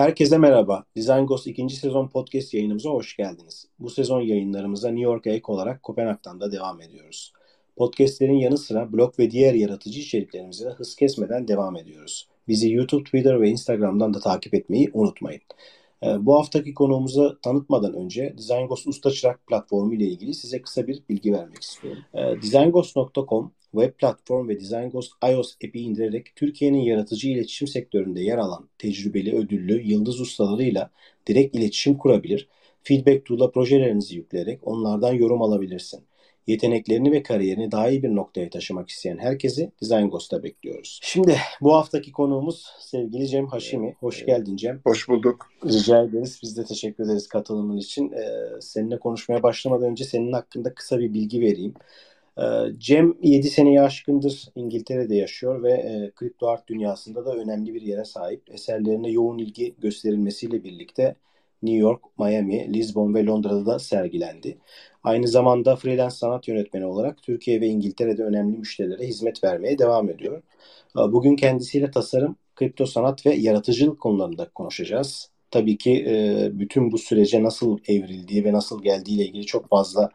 Herkese merhaba. Design Ghost 2. sezon podcast yayınımıza hoş geldiniz. Bu sezon yayınlarımıza New York'a ek olarak Kopenhag'dan da devam ediyoruz. Podcastlerin yanı sıra blog ve diğer yaratıcı içeriklerimize de hız kesmeden devam ediyoruz. Bizi YouTube, Twitter ve Instagram'dan da takip etmeyi unutmayın. Ee, bu haftaki konuğumuzu tanıtmadan önce Design Ghost Usta Çırak platformu ile ilgili size kısa bir bilgi vermek istiyorum. Ee, DesignGhost.com web platform ve Design Ghost iOS app'i indirerek Türkiye'nin yaratıcı iletişim sektöründe yer alan tecrübeli, ödüllü, yıldız ustalarıyla direkt iletişim kurabilir, feedback tool'a projelerinizi yükleyerek onlardan yorum alabilirsin. Yeteneklerini ve kariyerini daha iyi bir noktaya taşımak isteyen herkesi Design Ghost'ta bekliyoruz. Şimdi bu haftaki konuğumuz sevgili Cem Haşimi. Hoş geldin Cem. Hoş bulduk. Rica ederiz. Biz de teşekkür ederiz katılımın için. Ee, seninle konuşmaya başlamadan önce senin hakkında kısa bir bilgi vereyim. Ee, Cem 7 seneyi aşkındır İngiltere'de yaşıyor ve e, kripto art dünyasında da önemli bir yere sahip. Eserlerine yoğun ilgi gösterilmesiyle birlikte New York, Miami, Lisbon ve Londra'da da sergilendi. Aynı zamanda freelance sanat yönetmeni olarak Türkiye ve İngiltere'de önemli müşterilere hizmet vermeye devam ediyor. Ee, bugün kendisiyle tasarım, kripto sanat ve yaratıcılık konularında konuşacağız. Tabii ki e, bütün bu sürece nasıl evrildiği ve nasıl geldiği ile ilgili çok fazla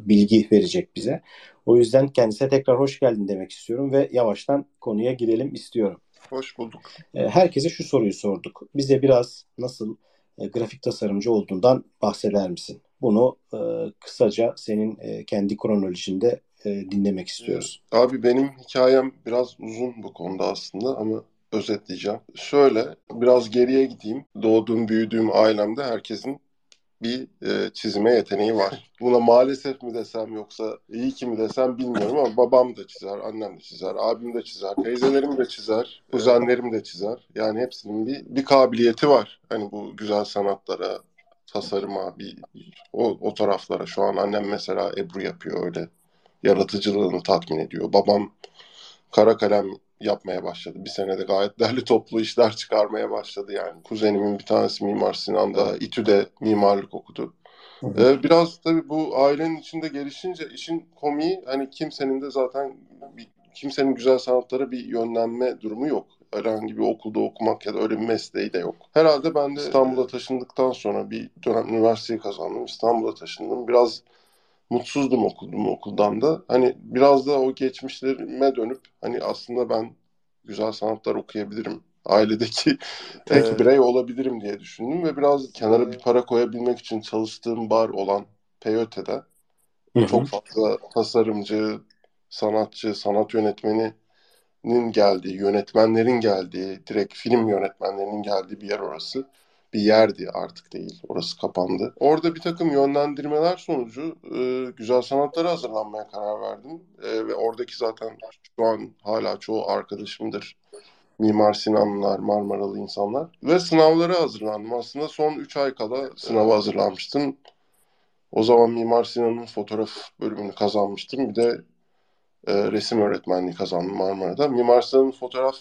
bilgi verecek bize. O yüzden kendisine tekrar hoş geldin demek istiyorum ve yavaştan konuya girelim istiyorum. Hoş bulduk. E, herkese şu soruyu sorduk. Bize biraz nasıl e, grafik tasarımcı olduğundan bahseder misin? Bunu kısaca senin kendi kronolojinde dinlemek istiyoruz. Abi benim hikayem biraz uzun bu konuda aslında ama özetleyeceğim. Şöyle biraz geriye gideyim. Doğduğum, büyüdüğüm ailemde herkesin bir e, çizime yeteneği var. Buna maalesef mi desem yoksa iyi ki mi desem bilmiyorum ama babam da çizer, annem de çizer, abim de çizer, teyzelerim de çizer, kuzenlerim de çizer. Yani hepsinin bir, bir kabiliyeti var. Hani bu güzel sanatlara, tasarıma, bir, o, o taraflara. Şu an annem mesela Ebru yapıyor öyle. Yaratıcılığını tatmin ediyor. Babam kara kalem yapmaya başladı. Bir senede gayet derli toplu işler çıkarmaya başladı yani. Kuzenimin bir tanesi Mimar Sinan'da İTÜ'de mimarlık okudu. Ee, biraz tabii bu ailenin içinde gelişince işin komiği hani kimsenin de zaten bir, kimsenin güzel sanatlara bir yönlenme durumu yok. Herhangi bir okulda okumak ya da öyle bir mesleği de yok. Herhalde ben de İstanbul'a taşındıktan sonra bir dönem üniversiteyi kazandım. İstanbul'a taşındım. Biraz mutsuzdum okudum okuldan da. Hani biraz da o geçmişlerime dönüp hani aslında ben güzel sanatlar okuyabilirim. Ailedeki tek birey olabilirim diye düşündüm ve biraz kenara bir para koyabilmek için çalıştığım bar olan Peyote'de çok fazla tasarımcı, sanatçı, sanat yönetmeninin geldiği, yönetmenlerin geldiği, direkt film yönetmenlerinin geldiği bir yer orası bir yerdi artık değil. Orası kapandı. Orada bir takım yönlendirmeler sonucu e, güzel sanatlara hazırlanmaya karar verdim. E, ve oradaki zaten şu an hala çoğu arkadaşımdır. Mimar Sinanlılar, Marmaralı insanlar. Ve sınavlara hazırlandım. Aslında son 3 ay kala sınava hazırlanmıştım. O zaman Mimar Sinan'ın fotoğraf bölümünü kazanmıştım. Bir de e, resim öğretmenliği kazandım Marmara'da. Mimar Sinan'ın fotoğraf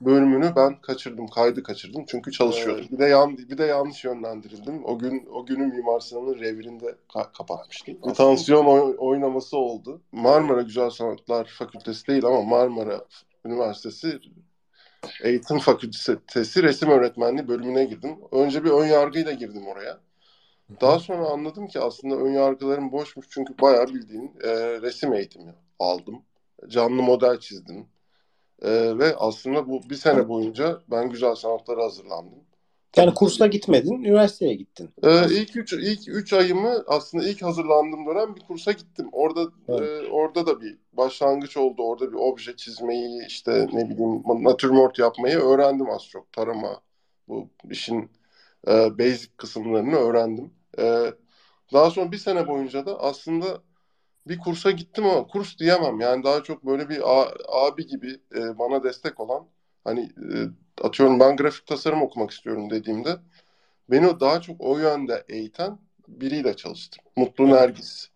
bölümünü ben kaçırdım, kaydı kaçırdım çünkü çalışıyordum. Evet. Bir de yan, bir de yanlış yönlendirildim. O gün o günü Mimar Sinan'ın revirinde ka- kapatmıştım. Bir tansiyon oy- oynaması oldu. Marmara Güzel Sanatlar Fakültesi değil ama Marmara Üniversitesi Eğitim Fakültesi Resim Öğretmenliği bölümüne girdim. Önce bir ön yargıyla girdim oraya. Daha sonra anladım ki aslında ön yargılarım boşmuş çünkü bayağı bildiğin e, resim eğitimi aldım. Canlı model çizdim ee, ve aslında bu bir sene boyunca ben güzel sanatlara hazırlandım. Yani kursa gitmedin, üniversiteye gittin. Ee, ilk üç ilk üç ayımı aslında ilk hazırlandığım dönem bir kursa gittim. Orada evet. e, orada da bir başlangıç oldu. Orada bir obje çizmeyi, işte ne bileyim natürmort yapmayı öğrendim az çok. Tarama, bu işin e, basic kısımlarını öğrendim. E, daha sonra bir sene boyunca da aslında bir kursa gittim ama kurs diyemem. Yani daha çok böyle bir abi gibi e, bana destek olan hani e, atıyorum ben grafik tasarım okumak istiyorum dediğimde beni daha çok o yönde eğiten biriyle çalıştım. Mutlu Nergis.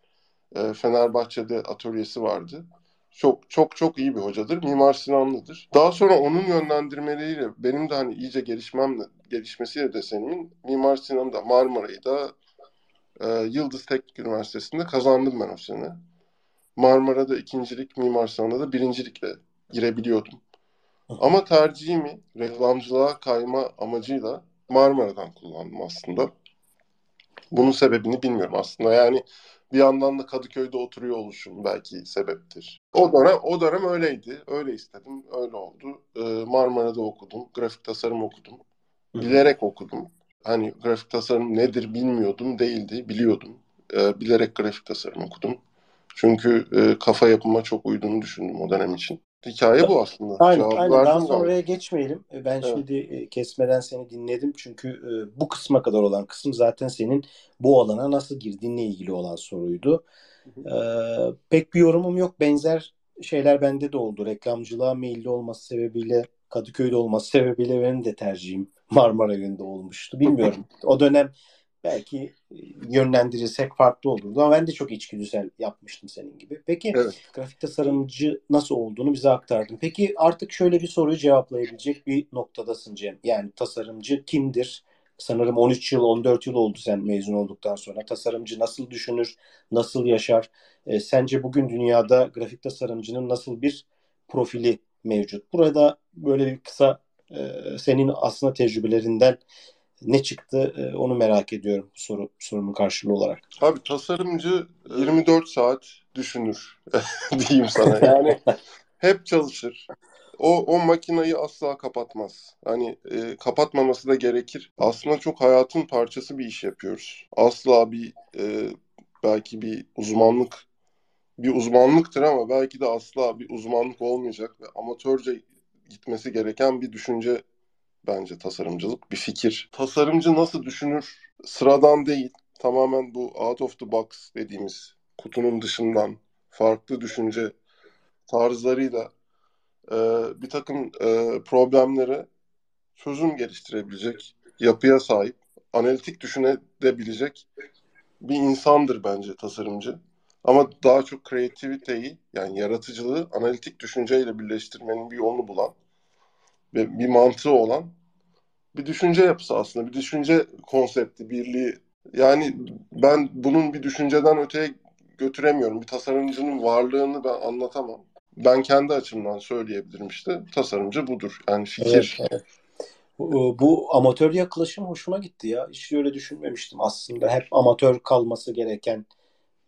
E, Fenerbahçe'de atölyesi vardı. Çok çok çok iyi bir hocadır. Mimar Sinanlıdır. Daha sonra onun yönlendirmeleriyle benim de hani iyice gelişmem gelişmesiyle desenimin Mimar Sinan'da Marmara'yı da e, Yıldız Teknik Üniversitesi'nde kazandım ben o sene. Marmara'da ikincilik, Mimar Sinan'da da birincilikle girebiliyordum. Ama tercihimi reklamcılığa kayma amacıyla Marmara'dan kullandım aslında. Bunun sebebini bilmiyorum aslında. Yani bir yandan da Kadıköy'de oturuyor oluşum belki sebeptir. O dönem o dönem öyleydi. Öyle istedim. Öyle oldu. Ee, Marmara'da okudum. Grafik tasarım okudum. Bilerek okudum. Hani grafik tasarım nedir bilmiyordum. Değildi. Biliyordum. Ee, bilerek grafik tasarım okudum. Çünkü e, kafa yapıma çok uyduğunu düşündüm o dönem için. Hikaye bu aslında. Aynen, aynen. Daha sonra oraya geçmeyelim. E, ben evet. şimdi e, kesmeden seni dinledim. Çünkü e, bu kısma kadar olan kısım zaten senin bu alana nasıl girdiğinle ilgili olan soruydu. Ee, pek bir yorumum yok. Benzer şeyler bende de oldu. Reklamcılığa meyilli olması sebebiyle Kadıköy'de olması sebebiyle benim de tercihim Marmara yönünde olmuştu. Bilmiyorum. o dönem belki e, yönlendirilsek farklı olurdu ama ben de çok içgüdüsel yapmıştım senin gibi. Peki evet. grafik tasarımcı nasıl olduğunu bize aktardın. Peki artık şöyle bir soruyu cevaplayabilecek bir noktadasın Cem. Yani tasarımcı kimdir? Sanırım 13 yıl, 14 yıl oldu sen mezun olduktan sonra. Tasarımcı nasıl düşünür, nasıl yaşar? E, sence bugün dünyada grafik tasarımcının nasıl bir profili mevcut? Burada böyle bir kısa e, senin aslında tecrübelerinden ne çıktı e, onu merak ediyorum soru sorunun karşılığı olarak. Abi tasarımcı 24 saat düşünür diyeyim sana. Yani hep çalışır. O, o makinayı asla kapatmaz. Hani e, kapatmaması da gerekir. Aslında çok hayatın parçası bir iş yapıyoruz. Asla bir e, belki bir uzmanlık bir uzmanlıktır ama belki de asla bir uzmanlık olmayacak ve amatörce gitmesi gereken bir düşünce bence tasarımcılık. Bir fikir. Tasarımcı nasıl düşünür? Sıradan değil. Tamamen bu out of the box dediğimiz kutunun dışından farklı düşünce tarzlarıyla e, bir takım e, problemlere çözüm geliştirebilecek yapıya sahip, analitik düşünebilecek bir insandır bence tasarımcı. Ama daha çok kreativiteyi yani yaratıcılığı analitik düşünceyle birleştirmenin bir yolunu bulan ve bir mantığı olan bir düşünce yapısı aslında. Bir düşünce konsepti, birliği. Yani ben bunun bir düşünceden öteye götüremiyorum. Bir tasarımcının varlığını ben anlatamam. Ben kendi açımdan söyleyebilirim işte. Tasarımcı budur. Yani fikir. Evet, evet. Bu, bu amatör yaklaşım hoşuma gitti ya. Hiç öyle düşünmemiştim aslında. Hep amatör kalması gereken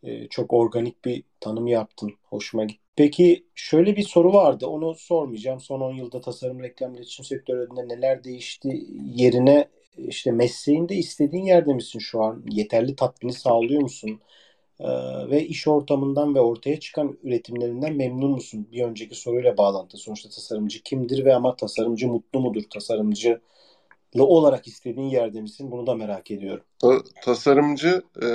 e, çok organik bir tanım yaptın. Hoşuma gitti. Peki şöyle bir soru vardı. Onu sormayacağım. Son 10 yılda tasarım reklam iletişim sektöründe neler değişti yerine işte mesleğinde istediğin yerde misin şu an? Yeterli tatmini sağlıyor musun? Ee, ve iş ortamından ve ortaya çıkan üretimlerinden memnun musun? Bir önceki soruyla bağlantı. Sonuçta tasarımcı kimdir ve ama tasarımcı mutlu mudur? Tasarımcı olarak istediğin yerde misin? Bunu da merak ediyorum. Tasarımcı e,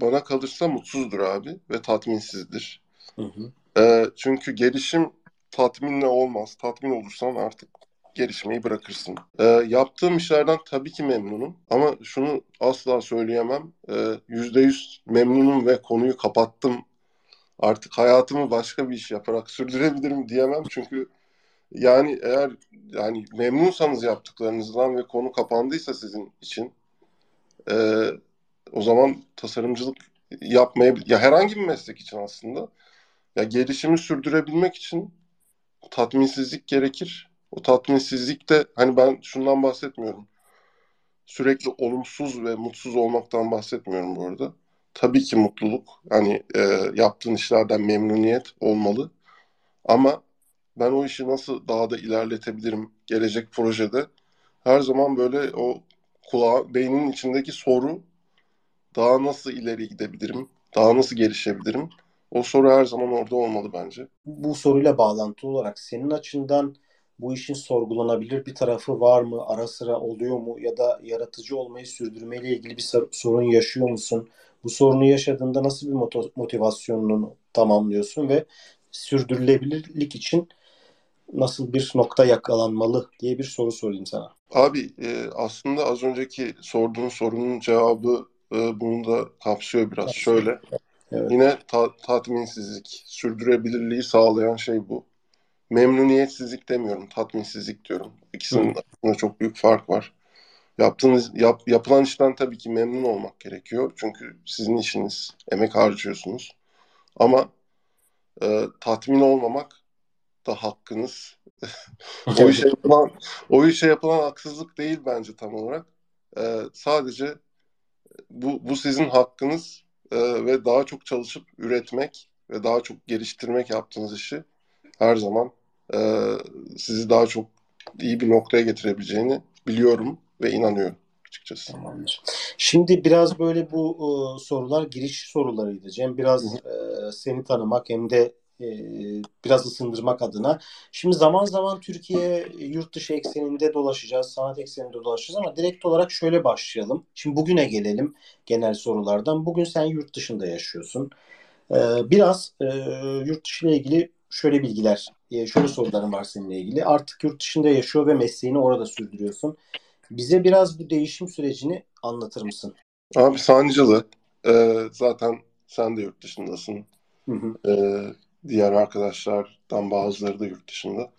bana kalırsa mutsuzdur abi ve tatminsizdir. Hı hı. E, çünkü gelişim tatminle olmaz. Tatmin olursan artık gelişmeyi bırakırsın. E, yaptığım işlerden tabii ki memnunum ama şunu asla söyleyemem. Yüzde yüz memnunum ve konuyu kapattım. Artık hayatımı başka bir iş yaparak sürdürebilirim diyemem çünkü yani eğer yani memnunsanız yaptıklarınızdan ve konu kapandıysa sizin için e, o zaman tasarımcılık yapmaya ya herhangi bir meslek için aslında ya gelişimi sürdürebilmek için tatminsizlik gerekir. O tatminsizlik de hani ben şundan bahsetmiyorum. Sürekli olumsuz ve mutsuz olmaktan bahsetmiyorum bu arada. Tabii ki mutluluk, hani e, yaptığın işlerden memnuniyet olmalı. Ama ben o işi nasıl daha da ilerletebilirim gelecek projede? Her zaman böyle o kulağı, beynin içindeki soru daha nasıl ileri gidebilirim? Daha nasıl gelişebilirim? O soru her zaman orada olmalı bence. Bu soruyla bağlantılı olarak senin açından bu işin sorgulanabilir bir tarafı var mı? Ara sıra oluyor mu? Ya da yaratıcı olmayı sürdürmeyle ilgili bir sorun yaşıyor musun? Bu sorunu yaşadığında nasıl bir motivasyonunu tamamlıyorsun ve sürdürülebilirlik için nasıl bir nokta yakalanmalı diye bir soru sorayım sana. Abi e, aslında az önceki sorduğun sorunun cevabı e, bunu da kapsıyor biraz. Şöyle Evet. Yine ta- tatminsizlik, sürdürebilirliği sağlayan şey bu. Memnuniyetsizlik demiyorum, tatminsizlik diyorum. İkisinin arasında çok büyük fark var. Yaptığınız yap, yapılan işten tabii ki memnun olmak gerekiyor. Çünkü sizin işiniz, emek harcıyorsunuz. Ama e, tatmin olmamak da hakkınız. o işe yapılan o işe yapılan haksızlık değil bence tam olarak. Ee, sadece bu bu sizin hakkınız e, ve daha çok çalışıp üretmek ve daha çok geliştirmek yaptığınız işi her zaman e, sizi daha çok iyi bir noktaya getirebileceğini biliyorum ve inanıyorum açıkçası. Tamamdır. Şimdi biraz böyle bu e, sorular giriş sorularıydı Cem. Biraz e, seni tanımak hem de e, biraz ısındırmak adına. Şimdi zaman zaman Türkiye yurt dışı ekseninde dolaşacağız, sanat ekseninde dolaşacağız ama direkt olarak şöyle başlayalım. Şimdi bugüne gelelim genel sorulardan. Bugün sen yurt dışında yaşıyorsun. E, biraz e, yurt dışı ile ilgili şöyle bilgiler, e, şöyle sorularım var seninle ilgili. Artık yurt dışında yaşıyor ve mesleğini orada sürdürüyorsun. Bize biraz bu değişim sürecini anlatır mısın? Abi sancılı. Ee, zaten sen de yurt dışındasın. Hı hı. Ee, diğer arkadaşlardan bazıları da yurt dışında.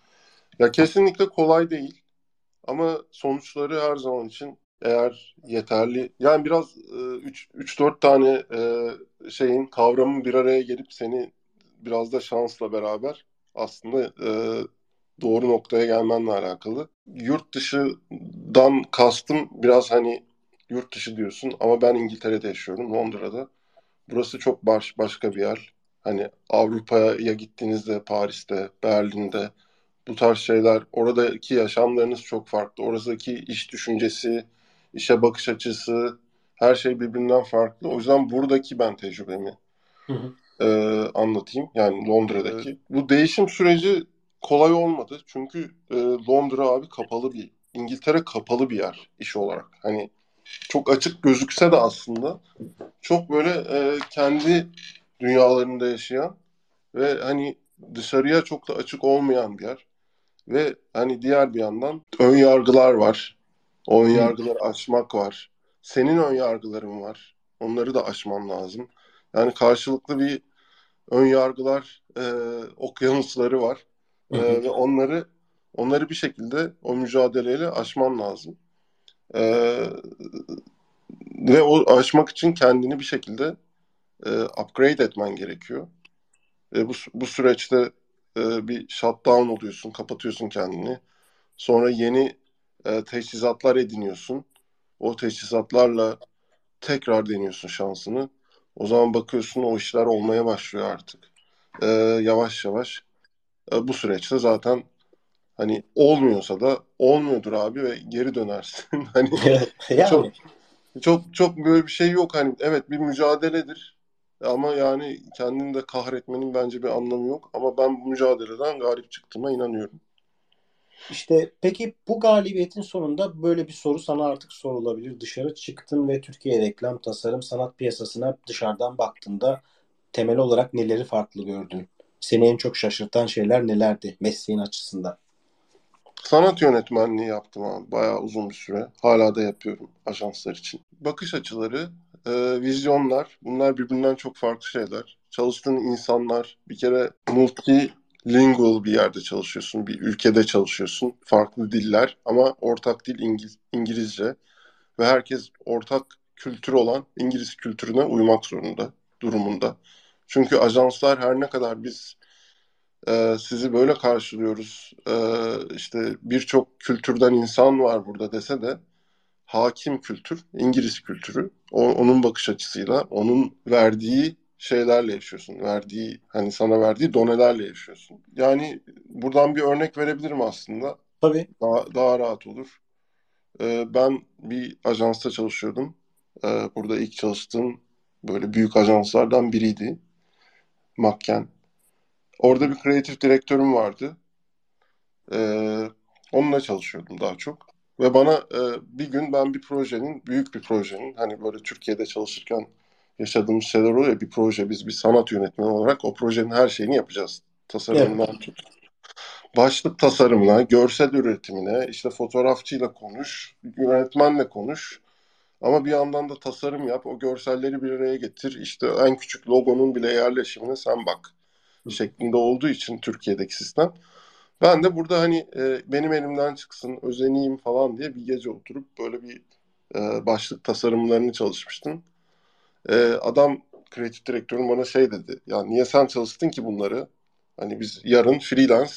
Ya kesinlikle kolay değil. Ama sonuçları her zaman için eğer yeterli yani biraz 3-4 e, tane e, şeyin kavramın bir araya gelip seni biraz da şansla beraber aslında e, doğru noktaya gelmenle alakalı. Yurt dışından kastım biraz hani yurt dışı diyorsun ama ben İngiltere'de yaşıyorum, Londra'da. Burası çok baş, başka bir yer. Hani Avrupa'ya gittiğinizde, Paris'te, Berlin'de bu tarz şeyler, oradaki yaşamlarınız çok farklı. Oradaki iş düşüncesi, işe bakış açısı, her şey birbirinden farklı. O yüzden buradaki ben tecrübemi hı hı. E, anlatayım. Yani Londra'daki. Evet. Bu değişim süreci kolay olmadı. Çünkü e, Londra abi kapalı bir, İngiltere kapalı bir yer iş olarak. Hani çok açık gözükse de aslında çok böyle e, kendi dünyalarında yaşayan ve hani dışarıya çok da açık olmayan bir yer. Ve hani diğer bir yandan ön yargılar var. O ön yargıları aşmak var. Senin ön yargıların var. Onları da aşman lazım. Yani karşılıklı bir ön yargılar e, okyanusları var. E, ve onları onları bir şekilde o mücadeleyle aşman lazım. E, ve o aşmak için kendini bir şekilde e, upgrade etmen gerekiyor. E, bu, bu süreçte e, bir shutdown oluyorsun, kapatıyorsun kendini. Sonra yeni e, teçhizatlar ediniyorsun. O teçhizatlarla tekrar deniyorsun şansını. O zaman bakıyorsun o işler olmaya başlıyor artık. E, yavaş yavaş. E, bu süreçte zaten hani olmuyorsa da olmuyordur abi ve geri dönersin. hani yani. çok çok çok böyle bir şey yok hani evet bir mücadeledir ama yani kendini de kahretmenin bence bir anlamı yok. Ama ben bu mücadeleden galip çıktığıma inanıyorum. İşte peki bu galibiyetin sonunda böyle bir soru sana artık sorulabilir. Dışarı çıktın ve Türkiye reklam, tasarım, sanat piyasasına dışarıdan baktığında temel olarak neleri farklı gördün? Seni en çok şaşırtan şeyler nelerdi mesleğin açısından? Sanat yönetmenliği yaptım abi bayağı uzun bir süre. Hala da yapıyorum ajanslar için. Bakış açıları e, vizyonlar bunlar birbirinden çok farklı şeyler. Çalıştığın insanlar bir kere multilingual bir yerde çalışıyorsun, bir ülkede çalışıyorsun. Farklı diller ama ortak dil İngiliz, İngilizce ve herkes ortak kültür olan İngiliz kültürüne uymak zorunda durumunda. Çünkü ajanslar her ne kadar biz e, sizi böyle karşılıyoruz, e, işte birçok kültürden insan var burada dese de hakim kültür, İngiliz kültürü. O, onun bakış açısıyla, onun verdiği şeylerle yaşıyorsun. Verdiği, hani sana verdiği donelerle yaşıyorsun. Yani buradan bir örnek verebilirim aslında. Tabii. Daha, daha rahat olur. Ee, ben bir ajansta çalışıyordum. Ee, burada ilk çalıştığım böyle büyük ajanslardan biriydi. Makken. Orada bir kreatif direktörüm vardı. Ee, onunla çalışıyordum daha çok. Ve bana e, bir gün ben bir projenin, büyük bir projenin, hani böyle Türkiye'de çalışırken yaşadığımız şeyler oluyor bir proje, biz bir sanat yönetmeni olarak o projenin her şeyini yapacağız. Tasarımından evet. tut. Başlık tasarımına, görsel üretimine, işte fotoğrafçıyla konuş, yönetmenle konuş. Ama bir yandan da tasarım yap, o görselleri bir araya getir. İşte en küçük logonun bile yerleşimine sen bak şeklinde olduğu için Türkiye'deki sistem. Ben de burada hani e, benim elimden çıksın, özeneyim falan diye bir gece oturup böyle bir e, başlık tasarımlarını çalışmıştım. E, adam kreatif direktörüm bana şey dedi. Ya niye sen çalıştın ki bunları? Hani biz yarın freelance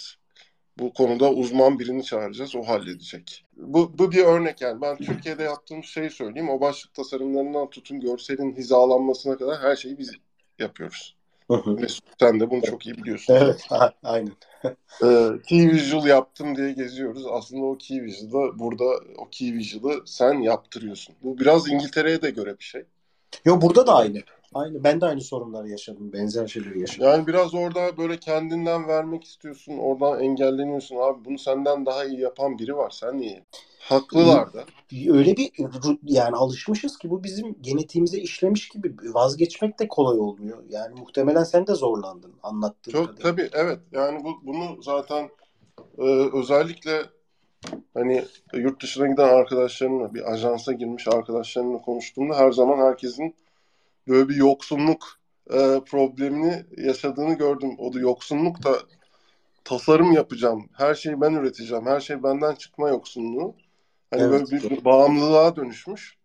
Bu konuda uzman birini çağıracağız. O halledecek. Bu, bu bir örnek yani. Ben Türkiye'de yaptığım şeyi söyleyeyim. O başlık tasarımlarından tutun görselin hizalanmasına kadar her şeyi biz yapıyoruz. Mesut sen de bunu çok iyi biliyorsun. Evet, aynen. ee, key Visual yaptım diye geziyoruz. Aslında o Key Visual'ı burada o Key Visual'ı sen yaptırıyorsun. Bu biraz İngiltere'ye de göre bir şey. Yo burada da aynı. Aynı. Ben de aynı sorunları yaşadım. Benzer şeyleri yaşadım. Yani biraz orada böyle kendinden vermek istiyorsun. Oradan engelleniyorsun. Abi bunu senden daha iyi yapan biri var. Sen niye? Haklılar da. Öyle bir yani alışmışız ki bu bizim genetiğimize işlemiş gibi vazgeçmek de kolay olmuyor. Yani muhtemelen sen de zorlandın anlattığın Çok kadarıyla. tabii evet. Yani bu bunu zaten e, özellikle hani yurt dışına giden arkadaşlarımla bir ajansa girmiş arkadaşlarımla konuştuğumda her zaman herkesin böyle bir yoksunluk e, problemini yaşadığını gördüm. O da yoksunluk da tasarım yapacağım, her şeyi ben üreteceğim, her şey benden çıkma yoksunluğu. Hani evet. böyle bir bağımlılığa dönüşmüş.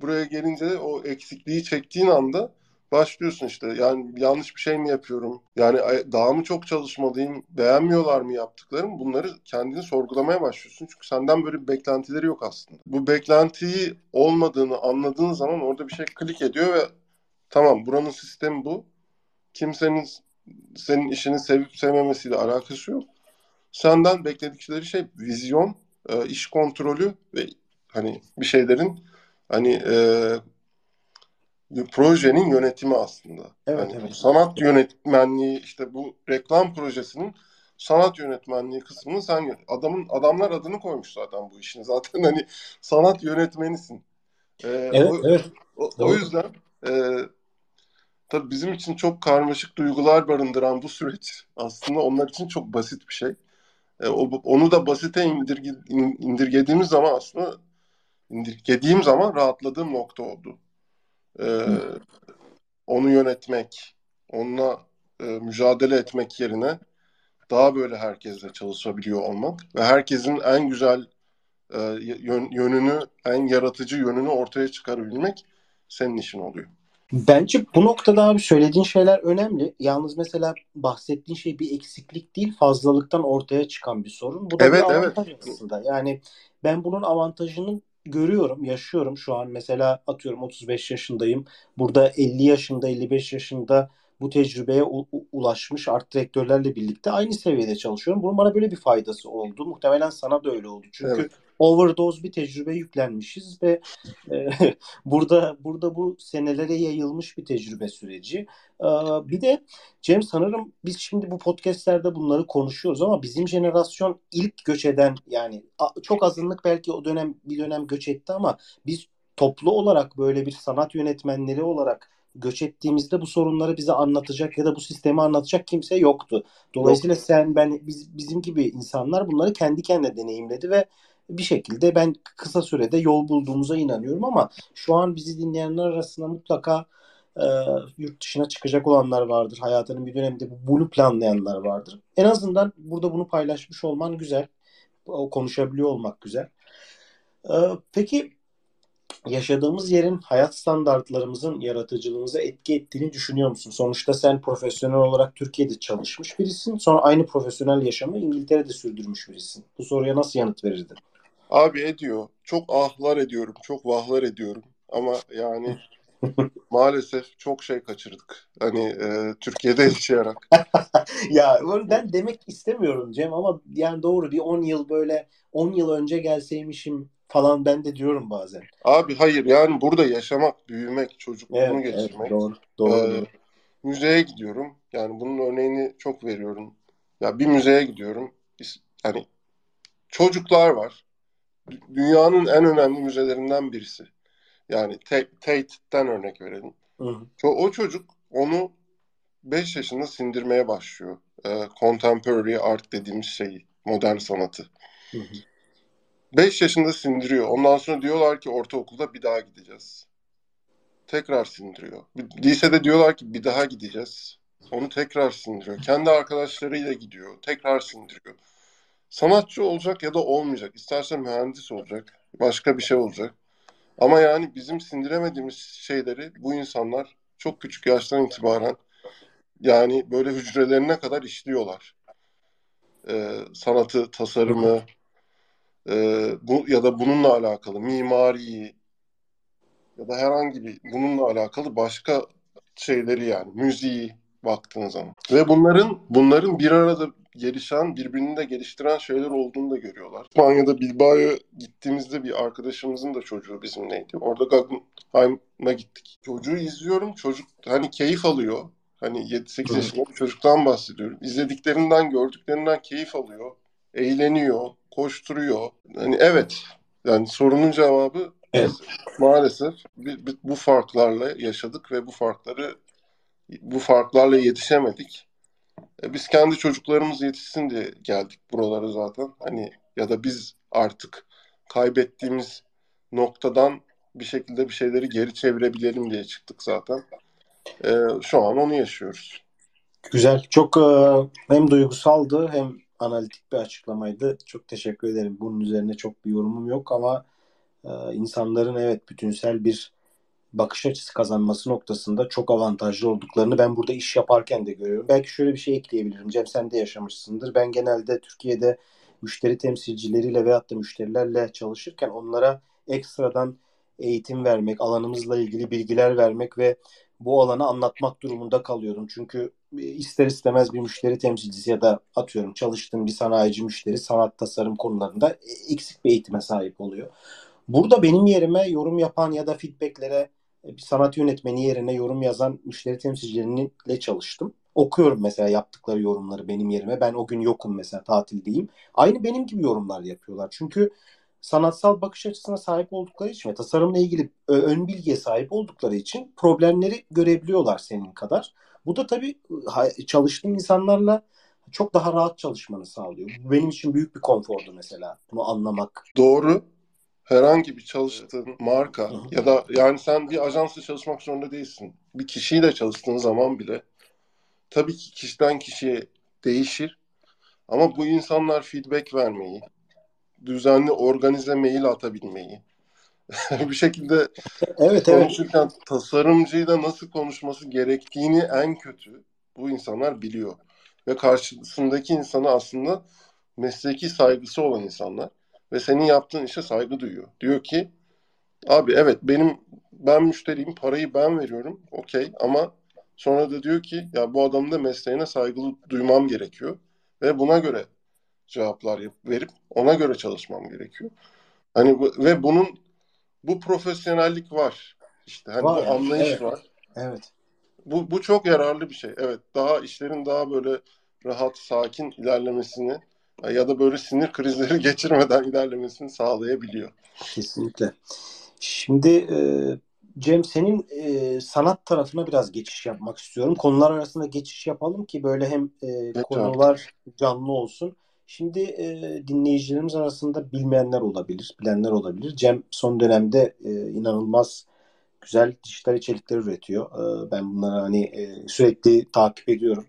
Buraya gelince o eksikliği çektiğin anda başlıyorsun işte. Yani yanlış bir şey mi yapıyorum? Yani daha mı çok çalışmalıyım? Beğenmiyorlar mı yaptıklarım? Bunları kendini sorgulamaya başlıyorsun. Çünkü senden böyle bir beklentileri yok aslında. Bu beklentiyi olmadığını anladığın zaman orada bir şey klik ediyor ve tamam buranın sistemi bu. Kimsenin senin işini sevip sevmemesiyle alakası yok. Senden bekledikleri şey vizyon, e, iş kontrolü ve hani bir şeylerin hani e, projenin yönetimi aslında. Evet, yani evet. Sanat yönetmenliği işte bu reklam projesinin sanat yönetmenliği kısmını sen adamın adamlar adını koymuş zaten bu işin. Zaten hani sanat yönetmenisin. Ee, evet, o, evet. O, o yüzden e, tabii bizim için çok karmaşık duygular barındıran bu süreç aslında onlar için çok basit bir şey. E, onu da basite indirge, indirgediğimiz zaman aslında indirgediğim zaman rahatladığım nokta oldu. E, onu yönetmek, onunla e, mücadele etmek yerine daha böyle herkesle çalışabiliyor olmak ve herkesin en güzel e, yönünü, en yaratıcı yönünü ortaya çıkarabilmek senin işin oluyor. Bence bu noktada abi söylediğin şeyler önemli. Yalnız mesela bahsettiğin şey bir eksiklik değil, fazlalıktan ortaya çıkan bir sorun. Bu da evet, bir avantaj evet. aslında. Yani ben bunun avantajını görüyorum, yaşıyorum. Şu an mesela atıyorum 35 yaşındayım. Burada 50 yaşında, 55 yaşında bu tecrübeye u- ulaşmış art direktörlerle birlikte aynı seviyede çalışıyorum. Bunun bana böyle bir faydası oldu. Muhtemelen sana da öyle oldu. Çünkü evet. overdose bir tecrübe yüklenmişiz ve e, burada burada bu senelere yayılmış bir tecrübe süreci. E, bir de Cem sanırım biz şimdi bu podcastlerde bunları konuşuyoruz ama bizim jenerasyon ilk göç eden yani çok azınlık belki o dönem bir dönem göç etti ama biz toplu olarak böyle bir sanat yönetmenleri olarak göç ettiğimizde bu sorunları bize anlatacak ya da bu sistemi anlatacak kimse yoktu. Dolayısıyla Yok. sen ben biz bizim gibi insanlar bunları kendi kendine deneyimledi ve bir şekilde ben kısa sürede yol bulduğumuza inanıyorum ama şu an bizi dinleyenler arasında mutlaka e, yurt dışına çıkacak olanlar vardır. Hayatının bir döneminde bunu planlayanlar vardır. En azından burada bunu paylaşmış olman güzel. Konuşabiliyor olmak güzel. E, peki yaşadığımız yerin hayat standartlarımızın yaratıcılığımıza etki ettiğini düşünüyor musun? Sonuçta sen profesyonel olarak Türkiye'de çalışmış birisin. Sonra aynı profesyonel yaşamı İngiltere'de sürdürmüş birisin. Bu soruya nasıl yanıt verirdin? Abi ediyor. Çok ahlar ediyorum. Çok vahlar ediyorum. Ama yani maalesef çok şey kaçırdık. Hani e, Türkiye'de yaşayarak. ya ben demek istemiyorum Cem ama yani doğru bir 10 yıl böyle 10 yıl önce gelseymişim falan ben de diyorum bazen. Abi hayır yani burada yaşamak, büyümek, çocukluğunu evet, geçirmek. Evet, doğru, doğru, ee, doğru. Müzeye gidiyorum. Yani bunun örneğini çok veriyorum. Ya bir müzeye gidiyorum. Yani çocuklar var. Dünyanın en önemli müzelerinden birisi. Yani Tate'den örnek verelim. Hı hı. O çocuk onu 5 yaşında sindirmeye başlıyor. Ee, contemporary art dediğimiz şeyi, modern sanatı. Hı hı. 5 yaşında sindiriyor. Ondan sonra diyorlar ki ortaokulda bir daha gideceğiz. Tekrar sindiriyor. Lisede diyorlar ki bir daha gideceğiz. Onu tekrar sindiriyor. Kendi arkadaşlarıyla gidiyor. Tekrar sindiriyor. Sanatçı olacak ya da olmayacak. İsterse mühendis olacak. Başka bir şey olacak. Ama yani bizim sindiremediğimiz şeyleri bu insanlar çok küçük yaştan itibaren yani böyle hücrelerine kadar işliyorlar. e, sanatı, tasarımı e, bu ya da bununla alakalı mimariyi ya da herhangi bir bununla alakalı başka şeyleri yani müziği baktığın zaman. Ve bunların bunların bir arada gelişen, birbirini de geliştiren şeyler olduğunu da görüyorlar. İspanya'da Bilbao'ya gittiğimizde bir arkadaşımızın da çocuğu bizimleydi. Orada Guggenheim'a gittik. Çocuğu izliyorum. Çocuk hani keyif alıyor. Hani 7-8 yaşında bir çocuktan bahsediyorum. İzlediklerinden, gördüklerinden keyif alıyor. Eğleniyor, koşturuyor. Hani evet. Yani sorunun cevabı evet. maalesef bu farklarla yaşadık ve bu farkları bu farklarla yetişemedik. E, biz kendi çocuklarımız yetişsin diye geldik buralara zaten. Hani ya da biz artık kaybettiğimiz noktadan bir şekilde bir şeyleri geri çevirebilelim diye çıktık zaten. Ee, şu an onu yaşıyoruz. Güzel. Çok e, hem duygusaldı hem analitik bir açıklamaydı. Çok teşekkür ederim. Bunun üzerine çok bir yorumum yok ama e, insanların evet bütünsel bir bakış açısı kazanması noktasında çok avantajlı olduklarını ben burada iş yaparken de görüyorum. Belki şöyle bir şey ekleyebilirim. Cem sen de yaşamışsındır. Ben genelde Türkiye'de müşteri temsilcileriyle veyahut da müşterilerle çalışırken onlara ekstradan eğitim vermek, alanımızla ilgili bilgiler vermek ve bu alanı anlatmak durumunda kalıyorum. Çünkü ister istemez bir müşteri temsilcisi ya da atıyorum çalıştığım bir sanayici müşteri sanat tasarım konularında eksik bir eğitime sahip oluyor. Burada benim yerime yorum yapan ya da feedbacklere bir sanat yönetmeni yerine yorum yazan müşteri temsilcileriyle çalıştım. Okuyorum mesela yaptıkları yorumları benim yerime. Ben o gün yokum mesela tatildeyim. Aynı benim gibi yorumlar yapıyorlar. Çünkü sanatsal bakış açısına sahip oldukları için ve tasarımla ilgili ön bilgiye sahip oldukları için problemleri görebiliyorlar senin kadar. Bu da tabii çalıştığım insanlarla çok daha rahat çalışmanı sağlıyor. Bu benim için büyük bir konfordu mesela bunu anlamak. Doğru herhangi bir çalıştığın marka ya da yani sen bir ajansla çalışmak zorunda değilsin. Bir kişiyle çalıştığın zaman bile tabii ki kişiden kişiye değişir. Ama bu insanlar feedback vermeyi, düzenli organize mail atabilmeyi, bir şekilde evet, konuşurken evet. tasarımcıyla nasıl konuşması gerektiğini en kötü bu insanlar biliyor. Ve karşısındaki insanı aslında mesleki saygısı olan insanlar ve senin yaptığın işe saygı duyuyor. Diyor ki abi evet benim ben müşteriyim parayı ben veriyorum okey ama sonra da diyor ki ya bu adamın da mesleğine saygılı duymam gerekiyor ve buna göre cevaplar verip ona göre çalışmam gerekiyor. Hani ve bunun bu profesyonellik var. İşte hani var, bu anlayış evet. var. Evet. Bu bu çok yararlı bir şey. Evet, daha işlerin daha böyle rahat, sakin ilerlemesini ya da böyle sinir krizleri geçirmeden ilerlemesini sağlayabiliyor. Kesinlikle. Şimdi e, Cem senin e, sanat tarafına biraz geçiş yapmak istiyorum. Konular arasında geçiş yapalım ki böyle hem e, konular canlı olsun. Şimdi e, dinleyicilerimiz arasında bilmeyenler olabilir, bilenler olabilir. Cem son dönemde e, inanılmaz güzel dijital içerikler üretiyor. E, ben bunları hani e, sürekli takip ediyorum.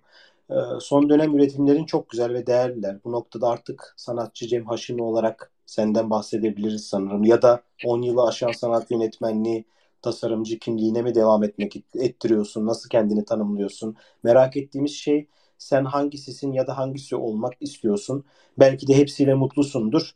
Ee, son dönem üretimlerin çok güzel ve değerliler. Bu noktada artık sanatçı Cem Haşimi olarak senden bahsedebiliriz sanırım. Ya da 10 yılı aşan sanat yönetmenliği, tasarımcı kimliğine mi devam etmek ettiriyorsun? Nasıl kendini tanımlıyorsun? Merak ettiğimiz şey sen hangisisin ya da hangisi olmak istiyorsun? Belki de hepsiyle mutlusundur.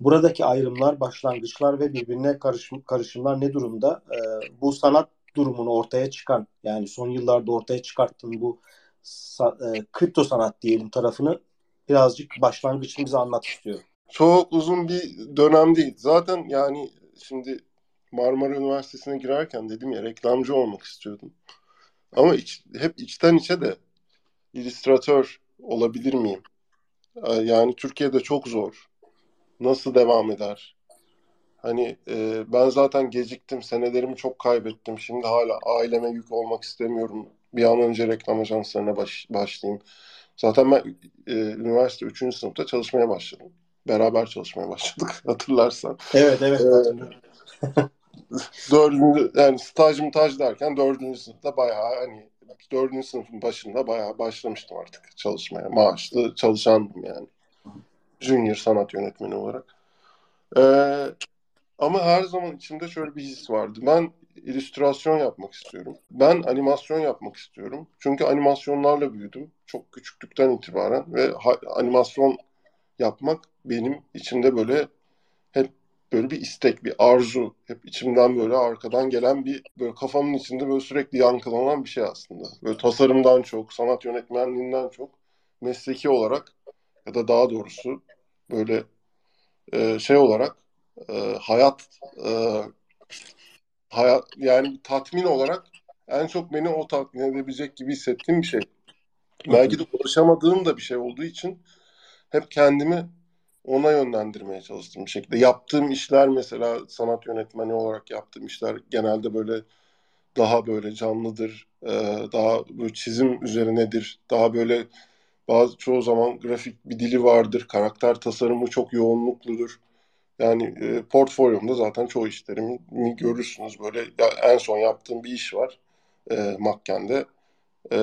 Buradaki ayrımlar, başlangıçlar ve birbirine karışım, karışımlar ne durumda? Ee, bu sanat durumunu ortaya çıkan yani son yıllarda ortaya çıkarttığın bu sa- e, kripto sanat diyelim tarafını birazcık başlangıçını bize anlat istiyorum. Çok uzun bir dönem değil. Zaten yani şimdi Marmara Üniversitesi'ne girerken dedim ya reklamcı olmak istiyordum. Ama iç, hep içten içe de illüstratör olabilir miyim? Yani Türkiye'de çok zor. Nasıl devam eder? Hani e, ben zaten geciktim, senelerimi çok kaybettim. Şimdi hala aileme yük olmak istemiyorum bir an önce reklam ajanslarına baş, başlayayım. Zaten ben e, üniversite 3. sınıfta çalışmaya başladım. Beraber çalışmaya başladık hatırlarsan. Evet evet. Ee, dördüncü yani stajım taj derken dördüncü sınıfta bayağı hani dördüncü sınıfın başında bayağı başlamıştım artık çalışmaya. Maaşlı çalışandım yani. Junior sanat yönetmeni olarak. Ee, ama her zaman içimde şöyle bir his vardı. Ben illüstrasyon yapmak istiyorum. Ben animasyon yapmak istiyorum. Çünkü animasyonlarla büyüdüm. Çok küçüklükten itibaren ve animasyon yapmak benim içimde böyle böyle bir istek, bir arzu. Hep içimden böyle arkadan gelen bir böyle kafamın içinde böyle sürekli yankılanan bir şey aslında. Böyle tasarımdan çok, sanat yönetmenliğinden çok mesleki olarak ya da daha doğrusu böyle e, şey olarak e, hayat e, hayat yani tatmin olarak en çok beni o tatmin edebilecek gibi hissettiğim bir şey. Belki de ulaşamadığım da bir şey olduğu için hep kendimi ona yönlendirmeye çalıştım bir şekilde. Yaptığım işler mesela sanat yönetmeni olarak yaptığım işler genelde böyle daha böyle canlıdır, e, daha böyle çizim üzerinedir, daha böyle bazı çoğu zaman grafik bir dili vardır, karakter tasarımı çok yoğunlukludur. Yani e, portfolyomda zaten çoğu işlerimi görürsünüz. Böyle ya, en son yaptığım bir iş var e, Makken'de. E,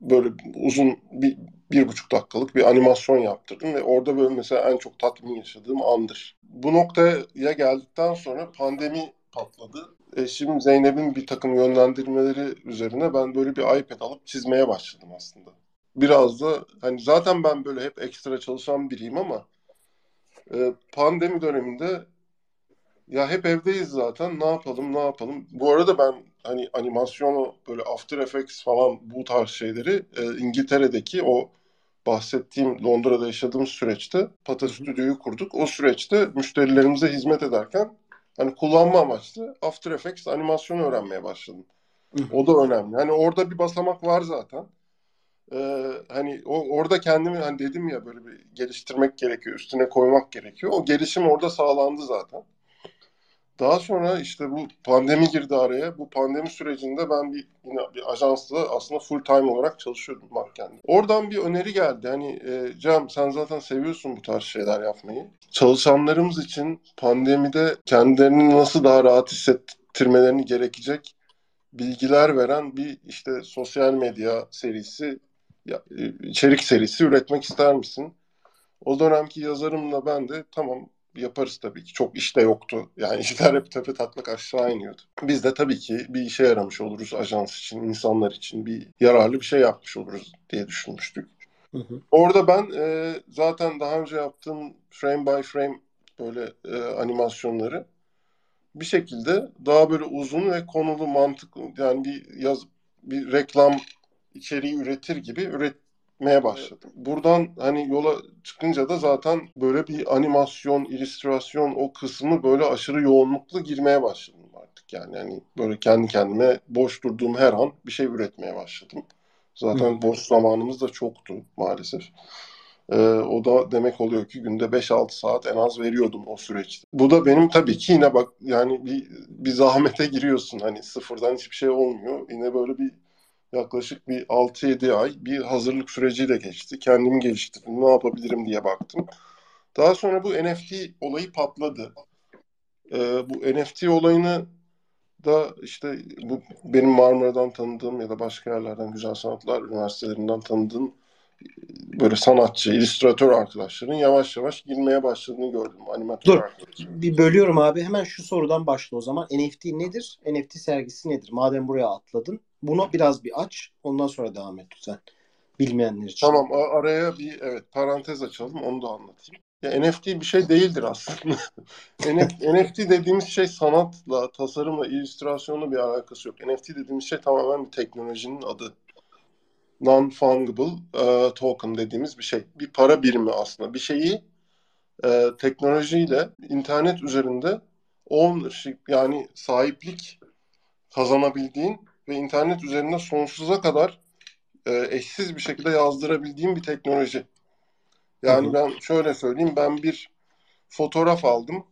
böyle uzun bir, bir buçuk dakikalık bir animasyon yaptırdım ve orada böyle mesela en çok tatmin yaşadığım andır. Bu noktaya geldikten sonra pandemi patladı. Eşim Zeynep'in bir takım yönlendirmeleri üzerine ben böyle bir iPad alıp çizmeye başladım aslında. Biraz da hani zaten ben böyle hep ekstra çalışan biriyim ama e, pandemi döneminde ya hep evdeyiz zaten ne yapalım ne yapalım. Bu arada ben hani animasyonu böyle After Effects falan bu tarz şeyleri e, İngiltere'deki o bahsettiğim Londra'da yaşadığım süreçte Pata Stüdyo'yu kurduk. O süreçte müşterilerimize hizmet ederken hani kullanma amaçlı After Effects animasyonu öğrenmeye başladım. O da önemli. Hani orada bir basamak var zaten e, hani o, orada kendimi hani dedim ya böyle bir geliştirmek gerekiyor, üstüne koymak gerekiyor. O gelişim orada sağlandı zaten. Daha sonra işte bu pandemi girdi araya. Bu pandemi sürecinde ben bir yine bir ajansla aslında full time olarak çalışıyordum Marken'de. Oradan bir öneri geldi. Hani e, Cem sen zaten seviyorsun bu tarz şeyler yapmayı. Çalışanlarımız için pandemide kendilerini nasıl daha rahat hissettirmelerini gerekecek bilgiler veren bir işte sosyal medya serisi e, içerik serisi üretmek ister misin? O dönemki yazarımla ben de tamam yaparız tabii ki. Çok işte yoktu. Yani işler hep tepe taklak aşağı iniyordu. Biz de tabii ki bir işe yaramış oluruz ajans için, insanlar için bir yararlı bir şey yapmış oluruz diye düşünmüştük. Hı hı. Orada ben e, zaten daha önce yaptığım frame by frame böyle e, animasyonları bir şekilde daha böyle uzun ve konulu mantıklı yani bir yaz bir reklam içeriği üretir gibi üretmeye başladım. Buradan hani yola çıkınca da zaten böyle bir animasyon, illüstrasyon o kısmı böyle aşırı yoğunluklu girmeye başladım artık. Yani hani böyle kendi kendime boş durduğum her an bir şey üretmeye başladım. Zaten Hı. boş zamanımız da çoktu maalesef. Ee, o da demek oluyor ki günde 5-6 saat en az veriyordum o süreçte. Bu da benim tabii ki yine bak yani bir, bir zahmete giriyorsun. Hani sıfırdan hiçbir şey olmuyor. Yine böyle bir yaklaşık bir 6-7 ay bir hazırlık süreciyle geçti. Kendimi geliştirdim, ne yapabilirim diye baktım. Daha sonra bu NFT olayı patladı. Ee, bu NFT olayını da işte bu benim Marmara'dan tanıdığım ya da başka yerlerden güzel sanatlar üniversitelerinden tanıdığım böyle sanatçı, illüstratör arkadaşların yavaş yavaş girmeye başladığını gördüm. Animatör Dur, bir bölüyorum abi. Hemen şu sorudan başla o zaman. NFT nedir? NFT sergisi nedir? Madem buraya atladın. Bunu biraz bir aç. Ondan sonra devam et lütfen. Bilmeyenler için. Tamam araya bir evet parantez açalım. Onu da anlatayım. Ya NFT bir şey değildir aslında. NFT dediğimiz şey sanatla, tasarımla, illüstrasyonla bir alakası yok. NFT dediğimiz şey tamamen bir teknolojinin adı non-fungible e, token dediğimiz bir şey. Bir para birimi aslında. Bir şeyi e, teknolojiyle internet üzerinde ownership yani sahiplik kazanabildiğin ve internet üzerinde sonsuza kadar e, eşsiz bir şekilde yazdırabildiğin bir teknoloji. Yani hı hı. ben şöyle söyleyeyim ben bir fotoğraf aldım.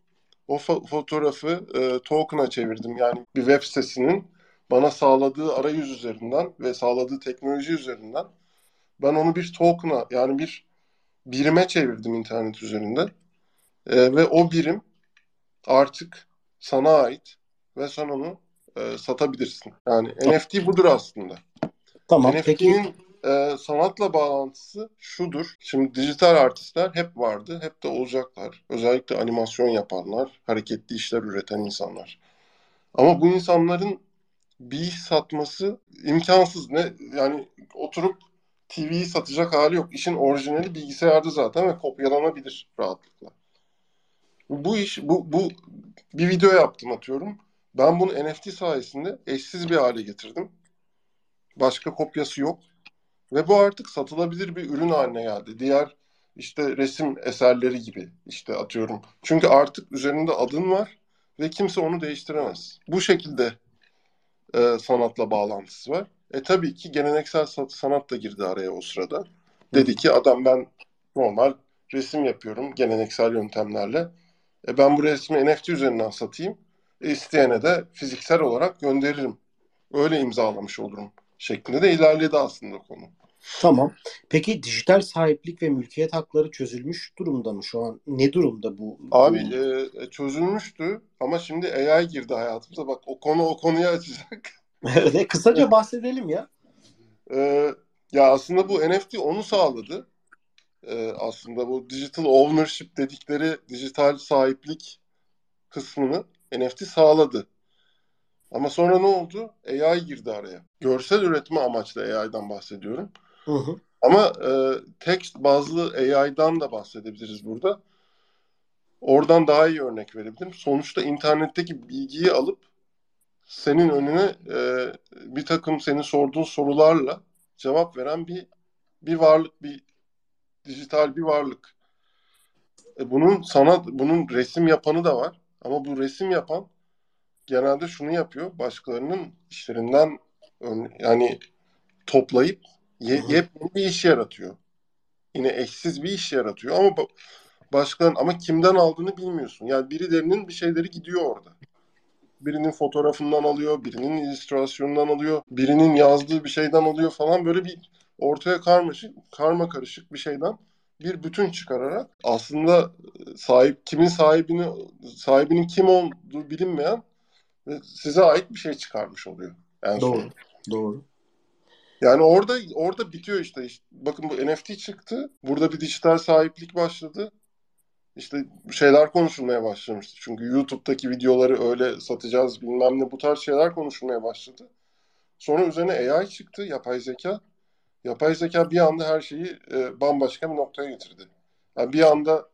O fo- fotoğrafı e, token'a çevirdim. Yani bir web sitesinin bana sağladığı arayüz üzerinden ve sağladığı teknoloji üzerinden ben onu bir token'a yani bir birime çevirdim internet üzerinde. E, ve o birim artık sana ait ve sen onu e, satabilirsin. Yani tamam. NFT budur aslında. Tamam. NFT'nin peki e, sanatla bağlantısı şudur. Şimdi dijital artistler hep vardı, hep de olacaklar. Özellikle animasyon yapanlar, hareketli işler üreten insanlar. Ama bu insanların bir iş satması imkansız. Ne yani oturup TV'yi satacak hali yok. İşin orijinali bilgisayarda zaten ve kopyalanabilir rahatlıkla. Bu iş bu bu bir video yaptım atıyorum. Ben bunu NFT sayesinde eşsiz bir hale getirdim. Başka kopyası yok. Ve bu artık satılabilir bir ürün haline geldi. Diğer işte resim eserleri gibi işte atıyorum. Çünkü artık üzerinde adın var ve kimse onu değiştiremez. Bu şekilde e, sanatla bağlantısı var. E tabii ki geleneksel sanat da girdi araya o sırada. Dedi ki adam ben normal resim yapıyorum geleneksel yöntemlerle. E ben bu resmi NFT üzerinden satayım. E isteyene de fiziksel olarak gönderirim. Öyle imzalamış olurum şeklinde de ilerledi aslında konu. Tamam. Peki dijital sahiplik ve mülkiyet hakları çözülmüş durumda mı şu an? Ne durumda bu? Abi bu... E, çözülmüştü ama şimdi AI girdi hayatımıza. Bak o konu o konuyu açacak. evet, kısaca bahsedelim ya. Ee, ya aslında bu NFT onu sağladı. Ee, aslında bu digital ownership dedikleri dijital sahiplik kısmını NFT sağladı. Ama sonra ne oldu? AI girdi araya. Görsel üretme amaçlı AI'dan bahsediyorum. Hı hı. Ama e, text bazlı AI'dan da bahsedebiliriz burada. Oradan daha iyi örnek verebilirim. Sonuçta internetteki bilgiyi alıp senin önüne e, bir takım senin sorduğun sorularla cevap veren bir bir varlık, bir dijital bir varlık. E, bunun sanat, bunun resim yapanı da var. Ama bu resim yapan genelde şunu yapıyor. Başkalarının işlerinden yani toplayıp ye, yepyeni bir iş yaratıyor. Yine eşsiz bir iş yaratıyor ama başkalarının ama kimden aldığını bilmiyorsun. Yani birilerinin bir şeyleri gidiyor orada. Birinin fotoğrafından alıyor, birinin illüstrasyonundan alıyor, birinin yazdığı bir şeyden alıyor falan böyle bir ortaya karmaşık, karma karışık bir şeyden bir bütün çıkararak aslında sahip kimin sahibini sahibinin kim olduğu bilinmeyen ve size ait bir şey çıkarmış oluyor. En doğru. Son. Doğru. Yani orada orada bitiyor işte. işte. Bakın bu NFT çıktı. Burada bir dijital sahiplik başladı. İşte şeyler konuşulmaya başlamıştı. Çünkü YouTube'daki videoları öyle satacağız bilmem ne bu tarz şeyler konuşulmaya başladı. Sonra üzerine AI çıktı, yapay zeka. Yapay zeka bir anda her şeyi e, bambaşka bir noktaya getirdi. Yani bir anda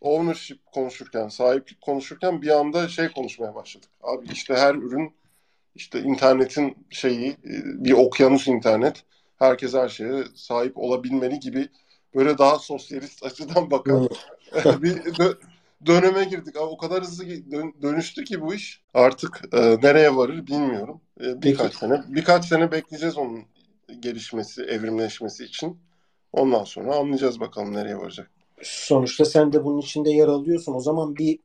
ownership konuşurken, sahiplik konuşurken bir anda şey konuşmaya başladık. Abi işte her ürün işte internetin şeyi e, bir okyanus internet. Herkes her şeye sahip olabilmeli gibi böyle daha sosyalist açıdan bakan bir dö- döneme girdik. Abi, o kadar hızlı dön- dönüştü ki bu iş. Artık e, nereye varır bilmiyorum. E, birkaç Peki. sene birkaç sene bekleyeceğiz onun gelişmesi, evrimleşmesi için. Ondan sonra anlayacağız bakalım nereye varacak. Sonuçta sen de bunun içinde yer alıyorsun. O zaman bir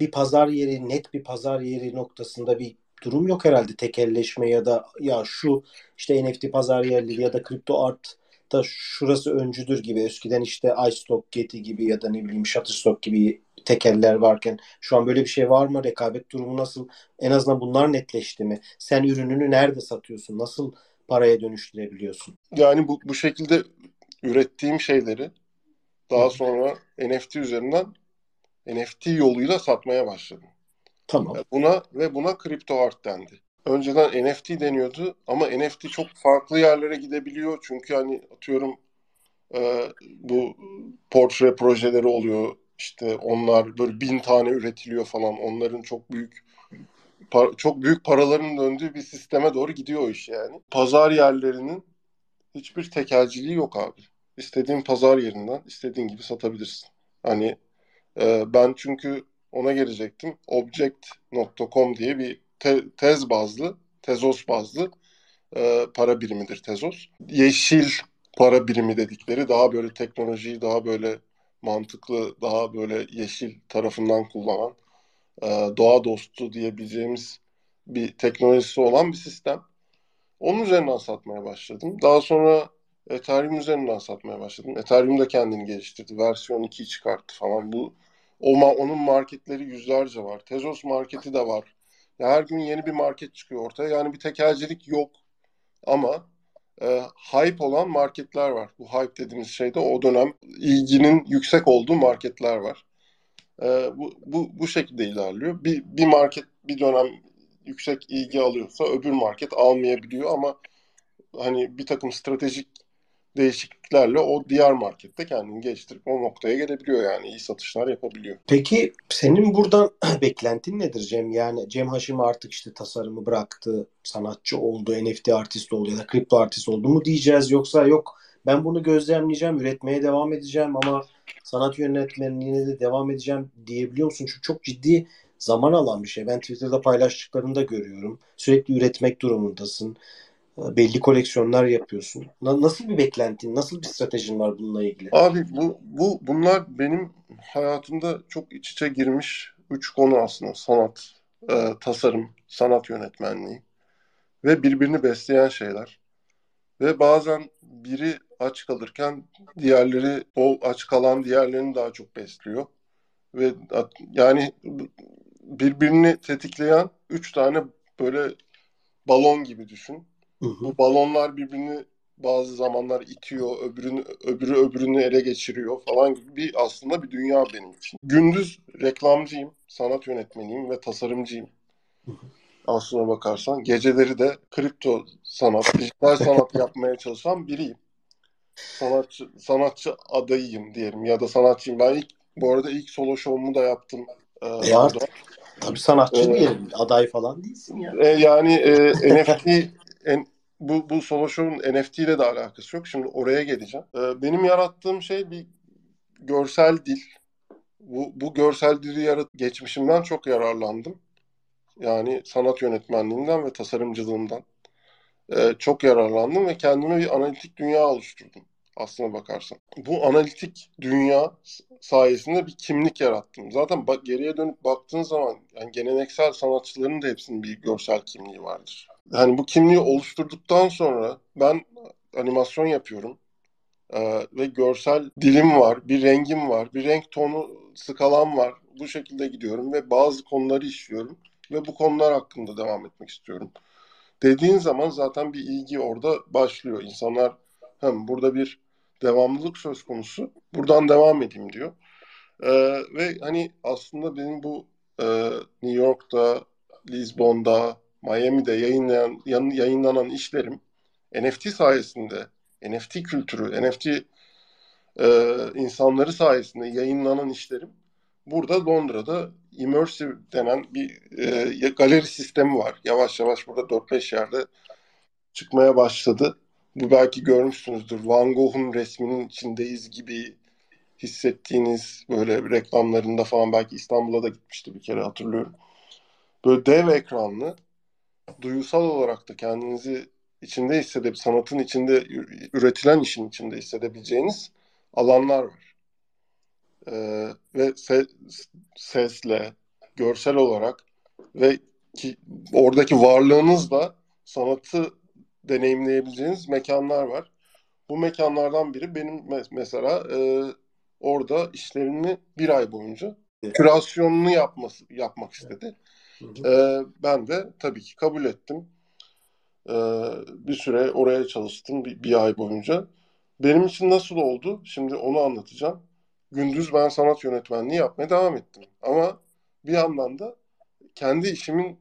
bir pazar yeri, net bir pazar yeri noktasında bir durum yok herhalde tekelleşme ya da ya şu işte NFT pazar yerleri ya da kripto art da şurası öncüdür gibi eskiden işte iStock, Getty gibi ya da ne bileyim Shutterstock gibi tekeller varken şu an böyle bir şey var mı? Rekabet durumu nasıl? En azından bunlar netleşti mi? Sen ürününü nerede satıyorsun? Nasıl paraya dönüştürebiliyorsun? Yani bu, bu şekilde ürettiğim şeyleri daha sonra NFT üzerinden NFT yoluyla satmaya başladım. Tamam. Buna ve buna kripto art dendi. Önceden NFT deniyordu ama NFT çok farklı yerlere gidebiliyor. Çünkü hani atıyorum e, bu portre projeleri oluyor. İşte onlar böyle bin tane üretiliyor falan. Onların çok büyük para, çok büyük paraların döndüğü bir sisteme doğru gidiyor iş yani. Pazar yerlerinin hiçbir tekelciliği yok abi. İstediğin pazar yerinden istediğin gibi satabilirsin. Hani e, ben çünkü ona gelecektim. Object.com diye bir te- tez bazlı, tezos bazlı e, para birimidir tezos. Yeşil para birimi dedikleri daha böyle teknolojiyi daha böyle mantıklı, daha böyle yeşil tarafından kullanan, doğa dostu diyebileceğimiz bir teknolojisi olan bir sistem. Onun üzerinden satmaya başladım. Daha sonra Ethereum üzerinden satmaya başladım. Ethereum da kendini geliştirdi. Versiyon 2 çıkarttı falan. Bu o onun marketleri yüzlerce var. Tezos marketi de var. Ya her gün yeni bir market çıkıyor ortaya. Yani bir tekelcilik yok. Ama e, hype olan marketler var. Bu hype dediğimiz şeyde o dönem ilginin yüksek olduğu marketler var. E, bu, bu, bu şekilde ilerliyor. Bir, bir market bir dönem yüksek ilgi alıyorsa öbür market almayabiliyor ama hani bir takım stratejik değişikliklerle o diğer markette kendini geliştirip o noktaya gelebiliyor yani iyi satışlar yapabiliyor. Peki senin buradan beklentin nedir Cem? Yani Cem Haşim artık işte tasarımı bıraktı, sanatçı oldu, NFT artist oldu ya da kripto artist oldu mu diyeceğiz yoksa yok ben bunu gözlemleyeceğim, üretmeye devam edeceğim ama sanat yönetmenliğine de devam edeceğim diyebiliyor musun? Çünkü çok ciddi zaman alan bir şey. Ben Twitter'da paylaştıklarını da görüyorum. Sürekli üretmek durumundasın. Belli koleksiyonlar yapıyorsun. Nasıl bir beklentin, nasıl bir stratejin var bununla ilgili? Abi bu, bu bunlar benim hayatımda çok iç içe girmiş üç konu aslında. Sanat, e, tasarım, sanat yönetmenliği ve birbirini besleyen şeyler. Ve bazen biri aç kalırken diğerleri o aç kalan diğerlerini daha çok besliyor. Ve yani birbirini tetikleyen üç tane böyle balon gibi düşün. Hı hı. Bu balonlar birbirini bazı zamanlar itiyor, öbürünü öbürü öbürünü ele geçiriyor falan gibi bir aslında bir dünya benim için. Gündüz reklamcıyım, sanat yönetmeniyim ve tasarımcıyım. Hı hı. Aslına bakarsan geceleri de kripto sanat, dijital sanat yapmaya çalışan biriyim. Sanatçı sanatçı adayıyım diyelim ya da sanatçıyım. Ben ilk bu arada ilk solo show'umu da yaptım. E, e artık, tabii sanatçı ee, diyelim. Aday falan değilsin ya. E, yani e, NFT en, bu, bu solo show'un NFT ile de alakası yok. Şimdi oraya geleceğim. Ee, benim yarattığım şey bir görsel dil. Bu, bu görsel dili yarat geçmişimden çok yararlandım. Yani sanat yönetmenliğinden ve tasarımcılığımdan. Ee, çok yararlandım ve kendime bir analitik dünya oluşturdum aslına bakarsan. Bu analitik dünya sayesinde bir kimlik yarattım. Zaten bak geriye dönüp baktığın zaman yani geleneksel sanatçıların da hepsinin bir görsel kimliği vardır. Yani bu kimliği oluşturduktan sonra ben animasyon yapıyorum. Ee, ve görsel dilim var, bir rengim var, bir renk tonu skalam var. Bu şekilde gidiyorum ve bazı konuları işliyorum ve bu konular hakkında devam etmek istiyorum. Dediğin zaman zaten bir ilgi orada başlıyor. İnsanlar hem burada bir devamlılık söz konusu. Buradan devam edeyim diyor. Ee, ve hani aslında benim bu e, New York'ta, Lisbon'da, Miami'de yayınlayan, yayınlanan işlerim NFT sayesinde, NFT kültürü, NFT e, insanları sayesinde yayınlanan işlerim burada Londra'da Immersive denen bir e, galeri sistemi var. Yavaş yavaş burada 4-5 yerde çıkmaya başladı. Bu belki görmüşsünüzdür. Van Gogh'un resminin içindeyiz gibi hissettiğiniz böyle reklamlarında falan belki İstanbul'a da gitmişti bir kere hatırlıyorum. Böyle dev ekranlı duyusal olarak da kendinizi içinde hissedip sanatın içinde üretilen işin içinde hissedebileceğiniz alanlar var. Ee, ve se- sesle, görsel olarak ve ki oradaki varlığınızla sanatı deneyimleyebileceğiniz mekanlar var. Bu mekanlardan biri benim mesela e, orada işlerini bir ay boyunca kürasyonunu yapması yapmak istedi. E, ben de tabii ki kabul ettim. E, bir süre oraya çalıştım bir, bir ay boyunca. Benim için nasıl oldu? Şimdi onu anlatacağım. Gündüz ben sanat yönetmenliği yapmaya devam ettim. Ama bir yandan da kendi işimin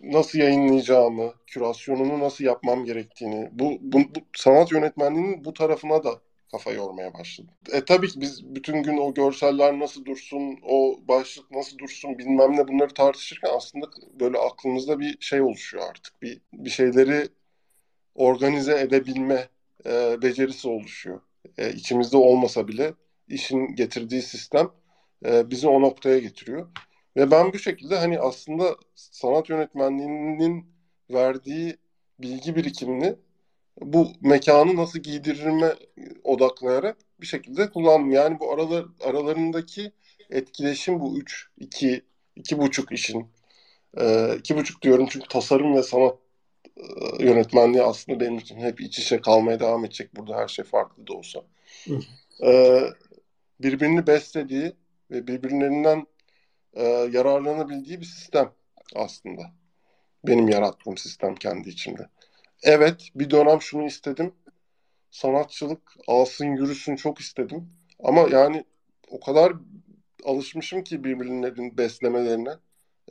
nasıl yayınlayacağımı, kürasyonunu nasıl yapmam gerektiğini, bu, bu, bu sanat yönetmenliğinin bu tarafına da kafa yormaya başladım. E tabii ki biz bütün gün o görseller nasıl dursun, o başlık nasıl dursun bilmem ne bunları tartışırken aslında böyle aklımızda bir şey oluşuyor artık. Bir, bir şeyleri organize edebilme e, becerisi oluşuyor. E, içimizde olmasa bile işin getirdiği sistem e, bizi o noktaya getiriyor. Ve ben bu şekilde hani aslında sanat yönetmenliğinin verdiği bilgi birikimini bu mekanı nasıl giydiririme odaklayarak bir şekilde kullandım. Yani bu aralar, aralarındaki etkileşim bu üç, iki, iki buçuk işin. E, iki buçuk diyorum çünkü tasarım ve sanat e, yönetmenliği aslında benim için hep iç içe kalmaya devam edecek burada her şey farklı da olsa. e, birbirini beslediği ve birbirlerinden e, yararlanabildiği bir sistem aslında. Benim yarattığım sistem kendi içimde. Evet bir dönem şunu istedim. Sanatçılık alsın yürüsün çok istedim. Ama yani o kadar alışmışım ki birbirlerinin beslemelerine.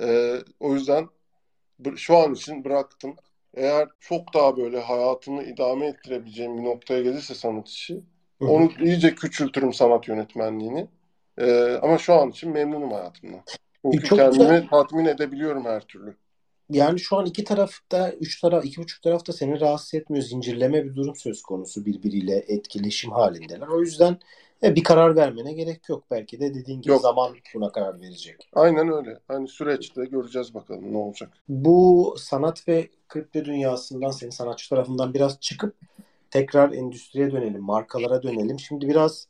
E, o yüzden şu an için bıraktım. Eğer çok daha böyle hayatımı idame ettirebileceğim bir noktaya gelirse sanat işi, Onu iyice küçültürüm sanat yönetmenliğini. Ee, ama şu an için memnunum hayatımdan. Çünkü çok kendimi güzel. tatmin edebiliyorum her türlü. Yani şu an iki tarafta, üç taraf, iki buçuk tarafta seni rahatsız etmiyor. Zincirleme bir durum söz konusu birbiriyle etkileşim halindeler. O yüzden e, bir karar vermene gerek yok. Belki de dediğin gibi yok. zaman buna karar verecek. Aynen öyle. Hani süreçte göreceğiz bakalım ne olacak. Bu sanat ve kripto dünyasından senin sanatçı tarafından biraz çıkıp tekrar endüstriye dönelim, markalara dönelim. Şimdi biraz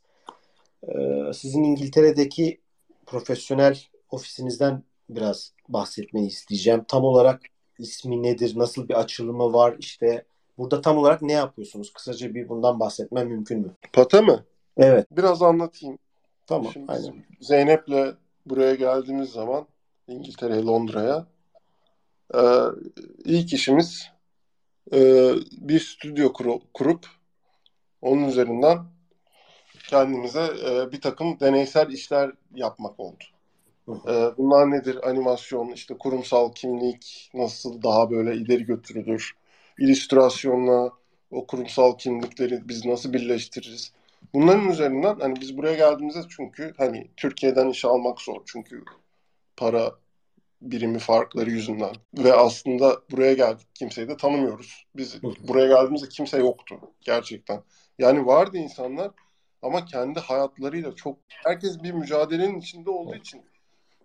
e, sizin İngiltere'deki profesyonel ofisinizden biraz bahsetmeyi isteyeceğim. Tam olarak ismi nedir, nasıl bir açılımı var, işte burada tam olarak ne yapıyorsunuz? Kısaca bir bundan bahsetmem mümkün mü? Pata mı? Evet. Biraz anlatayım. Tamam, Şimdi aynen. Zeynep'le buraya geldiğimiz zaman İngiltere'ye, Londra'ya e, ilk işimiz e, bir stüdyo kuru, kurup onun üzerinden kendimize e, bir takım deneysel işler yapmak oldu. E, bunlar nedir? Animasyon, işte kurumsal kimlik nasıl daha böyle ileri götürülür? İllüstrasyonla o kurumsal kimlikleri biz nasıl birleştiririz? Bunların üzerinden hani biz buraya geldiğimizde çünkü hani Türkiye'den iş almak zor. Çünkü para birimi farkları yüzünden. Ve aslında buraya geldik kimseyi de tanımıyoruz. Biz buraya geldiğimizde kimse yoktu gerçekten. Yani vardı insanlar ama kendi hayatlarıyla çok herkes bir mücadelenin içinde olduğu için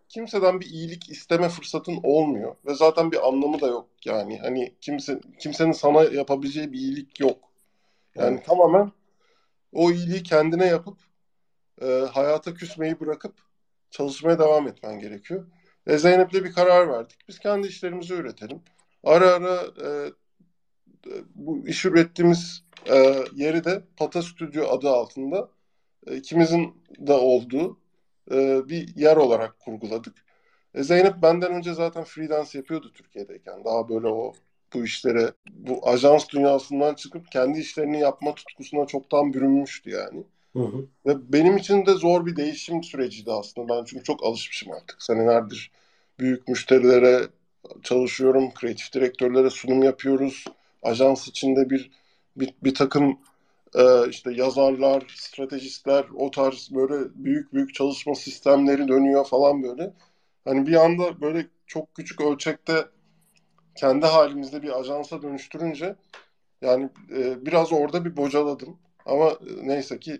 kimseden bir iyilik isteme fırsatın olmuyor ve zaten bir anlamı da yok yani hani kimse kimsenin sana yapabileceği bir iyilik yok. Yani evet. tamamen o iyiliği kendine yapıp e, hayata küsmeyi bırakıp çalışmaya devam etmen gerekiyor. E, Zeynep'le bir karar verdik. Biz kendi işlerimizi üretelim. Ara ara e, e, bu iş ürettiğimiz e, yeri de Pata Stüdyo adı altında e, ikimizin de olduğu e, bir yer olarak kurguladık. E, Zeynep benden önce zaten freelance yapıyordu Türkiye'deyken. Daha böyle o bu işlere, bu ajans dünyasından çıkıp kendi işlerini yapma tutkusuna çoktan bürünmüştü yani. Hı hı. Ve benim için de zor bir değişim süreciydi aslında. Ben çünkü çok alışmışım artık. Senelerdir büyük müşterilere çalışıyorum, kreatif direktörlere sunum yapıyoruz. Ajans içinde bir bir, bir takım e, işte yazarlar, stratejistler, o tarz böyle büyük büyük çalışma sistemleri dönüyor falan böyle. Hani bir anda böyle çok küçük ölçekte kendi halimizde bir ajansa dönüştürünce yani e, biraz orada bir bocaladım. Ama neyse ki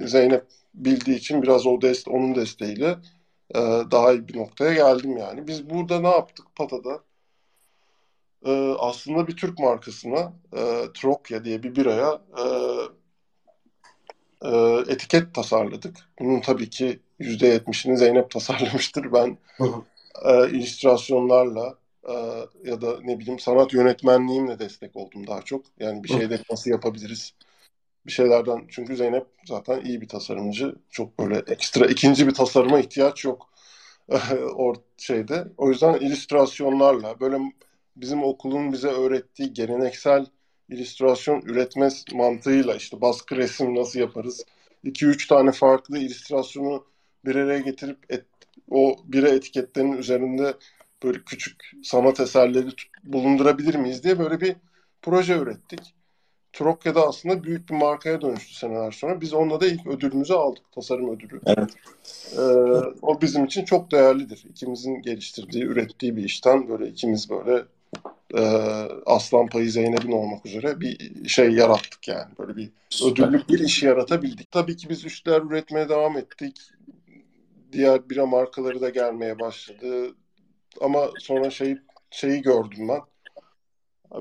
Zeynep bildiği için biraz o dest onun desteğiyle e, daha iyi bir noktaya geldim yani. Biz burada ne yaptık Pata'da? E, aslında bir Türk markasına e, Trokya diye bir biraya e, e, etiket tasarladık. Bunun tabii ki %70'ini Zeynep tasarlamıştır. Ben e, illüstrasyonlarla e, ya da ne bileyim sanat yönetmenliğimle destek oldum daha çok. Yani bir şeyde nasıl yapabiliriz? Bir şeylerden çünkü Zeynep zaten iyi bir tasarımcı. Çok böyle ekstra ikinci bir tasarıma ihtiyaç yok o şeyde. O yüzden illüstrasyonlarla böyle bizim okulun bize öğrettiği geleneksel illüstrasyon üretme mantığıyla işte baskı resim nasıl yaparız? 2-3 tane farklı illüstrasyonu bir araya getirip et, o bire etiketlerin üzerinde böyle küçük sanat eserleri bulundurabilir miyiz diye böyle bir proje ürettik. Trokya'da aslında büyük bir markaya dönüştü seneler sonra. Biz onunla da ilk ödülümüzü aldık. Tasarım ödülü. Evet. Ee, o bizim için çok değerlidir. İkimizin geliştirdiği, ürettiği bir işten böyle ikimiz böyle e, Aslan Payı Zeynep'in olmak üzere bir şey yarattık yani. Böyle bir ödüllük bir iş yaratabildik. Tabii ki biz üçler üretmeye devam ettik. Diğer bira markaları da gelmeye başladı. Ama sonra şey şeyi gördüm ben.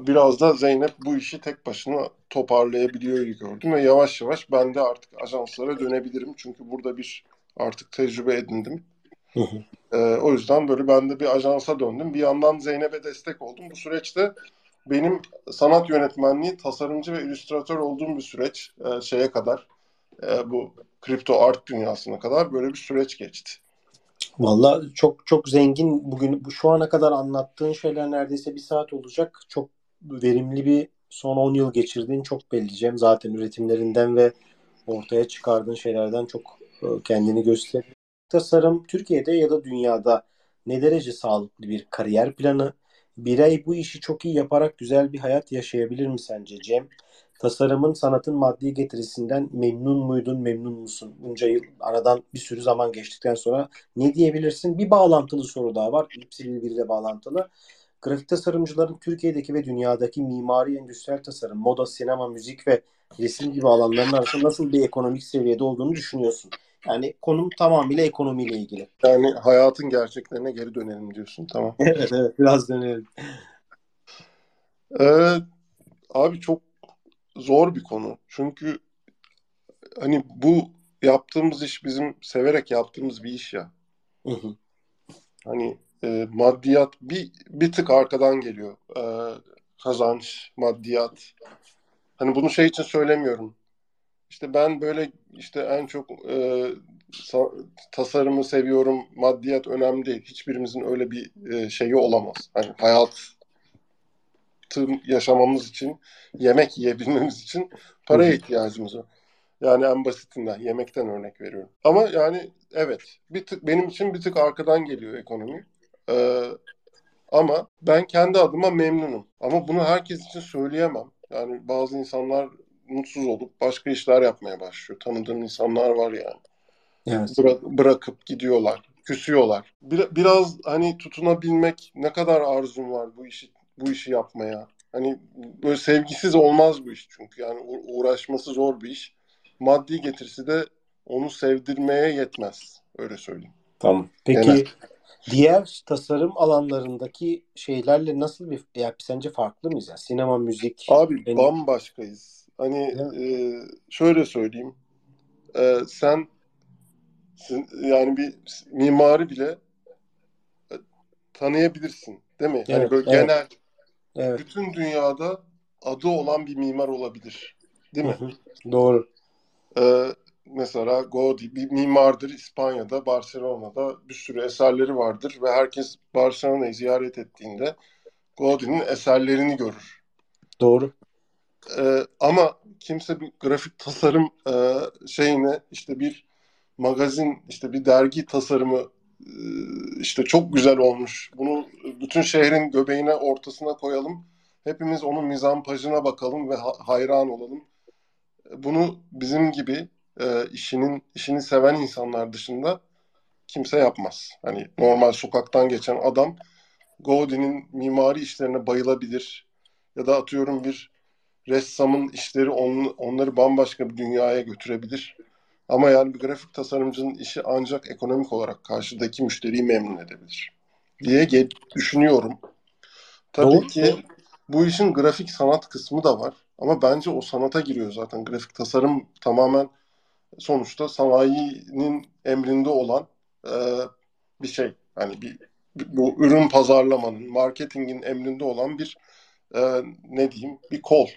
Biraz da Zeynep bu işi tek başına toparlayabiliyor gördüm ve yavaş yavaş ben de artık ajanslara dönebilirim. Çünkü burada bir artık tecrübe edindim. Hı hı. Ee, o yüzden böyle ben de bir ajansa döndüm. Bir yandan Zeynep'e destek oldum. Bu süreçte benim sanat yönetmenliği, tasarımcı ve illüstratör olduğum bir süreç e, şeye kadar e, bu kripto art dünyasına kadar böyle bir süreç geçti. Valla çok çok zengin bugün bu şu ana kadar anlattığın şeyler neredeyse bir saat olacak. Çok verimli bir son 10 yıl geçirdiğin çok belli Cem. Zaten üretimlerinden ve ortaya çıkardığın şeylerden çok e, kendini göster tasarım Türkiye'de ya da dünyada ne derece sağlıklı bir kariyer planı? Birey bu işi çok iyi yaparak güzel bir hayat yaşayabilir mi sence Cem? Tasarımın, sanatın maddi getirisinden memnun muydun, memnun musun? Bunca yıl aradan bir sürü zaman geçtikten sonra ne diyebilirsin? Bir bağlantılı soru daha var. İpsi birbiriyle bağlantılı. Grafik tasarımcıların Türkiye'deki ve dünyadaki mimari, endüstriyel tasarım, moda, sinema, müzik ve resim gibi alanların arasında nasıl bir ekonomik seviyede olduğunu düşünüyorsun? Yani konum tamamıyla ekonomiyle ilgili. Yani hayatın gerçeklerine geri dönelim diyorsun. Tamam. evet evet biraz dönelim. Ee, abi çok zor bir konu. Çünkü hani bu yaptığımız iş bizim severek yaptığımız bir iş ya. Hı hı. Hani e, maddiyat bir bir tık arkadan geliyor. E, kazanç, maddiyat. Hani bunu şey için söylemiyorum. İşte ben böyle işte en çok e, tasarımı seviyorum, maddiyat önemli değil. Hiçbirimizin öyle bir e, şeyi olamaz. Hani hayat yaşamamız için, yemek yiyebilmemiz için paraya ihtiyacımız var. Yani en basitinden yemekten örnek veriyorum. Ama yani evet bir tık benim için bir tık arkadan geliyor ekonomi. Ee, ama ben kendi adıma memnunum. Ama bunu herkes için söyleyemem. Yani bazı insanlar mutsuz olup başka işler yapmaya başlıyor. Tanıdığım insanlar var yani. Evet. Bıra- bırakıp gidiyorlar, küsüyorlar. Bir- biraz hani tutunabilmek ne kadar arzum var bu işi bu işi yapmaya. Hani böyle sevgisiz olmaz bu iş çünkü yani uğraşması zor bir iş. Maddi getirisi de onu sevdirmeye yetmez. Öyle söyleyeyim. Tamam. Peki Genel. Diğer tasarım alanlarındaki şeylerle nasıl bir ya sence farklı mıyız? Yani sinema, müzik. Abi benim... bambaşkayız. Hani e, şöyle söyleyeyim. E, sen yani bir mimari bile e, tanıyabilirsin. Değil mi? Hani evet, hani böyle evet. genel Evet. Bütün dünyada adı olan bir mimar olabilir. Değil mi? Doğru. Ee, mesela Gaudi bir mimardır İspanya'da, Barcelona'da bir sürü eserleri vardır ve herkes Barcelona'yı ziyaret ettiğinde Gaudi'nin eserlerini görür. Doğru. Ee, ama kimse bir grafik tasarım e, şeyine işte bir magazin işte bir dergi tasarımı e, işte çok güzel olmuş. Bunu bütün şehrin göbeğine ortasına koyalım. Hepimiz onun mizampajına bakalım ve hayran olalım. Bunu bizim gibi e, işinin işini seven insanlar dışında kimse yapmaz. Hani normal sokaktan geçen adam Gaudi'nin mimari işlerine bayılabilir. Ya da atıyorum bir ressamın işleri on, onları bambaşka bir dünyaya götürebilir. Ama yani bir grafik tasarımcının işi ancak ekonomik olarak karşıdaki müşteriyi memnun edebilir diye düşünüyorum. Tabii Doğru. ki bu işin grafik sanat kısmı da var. Ama bence o sanata giriyor zaten. Grafik tasarım tamamen sonuçta sanayinin emrinde olan e, bir şey. Hani bir, bu ürün pazarlamanın, marketingin emrinde olan bir e, ne diyeyim bir kol.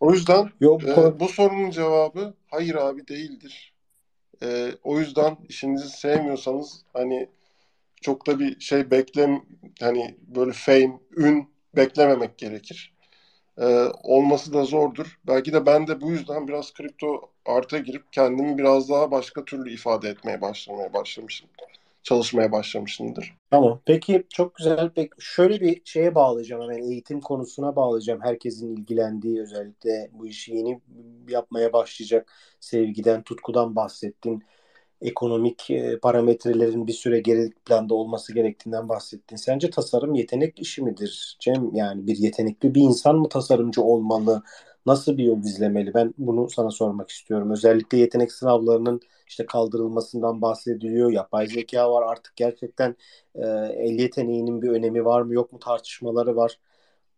O yüzden Yok, e, bu sorunun cevabı hayır abi değildir. E, o yüzden işinizi sevmiyorsanız hani çok da bir şey beklem hani böyle fame, ün beklememek gerekir. E, olması da zordur. Belki de ben de bu yüzden biraz kripto arta girip kendimi biraz daha başka türlü ifade etmeye başlamaya başlamışım çalışmaya başlamışımdır. Tamam. Peki çok güzel. Peki şöyle bir şeye bağlayacağım hemen eğitim konusuna bağlayacağım. Herkesin ilgilendiği özellikle bu işi yeni yapmaya başlayacak sevgiden, tutkudan bahsettin. Ekonomik e, parametrelerin bir süre geri planda olması gerektiğinden bahsettin. Sence tasarım yetenek işi midir Cem? Yani bir yetenekli bir insan mı tasarımcı olmalı? Nasıl bir yol izlemeli? Ben bunu sana sormak istiyorum. Özellikle yetenek sınavlarının işte kaldırılmasından bahsediliyor. Yapay zeka var. Artık gerçekten e, el yeteneğinin bir önemi var mı yok mu tartışmaları var.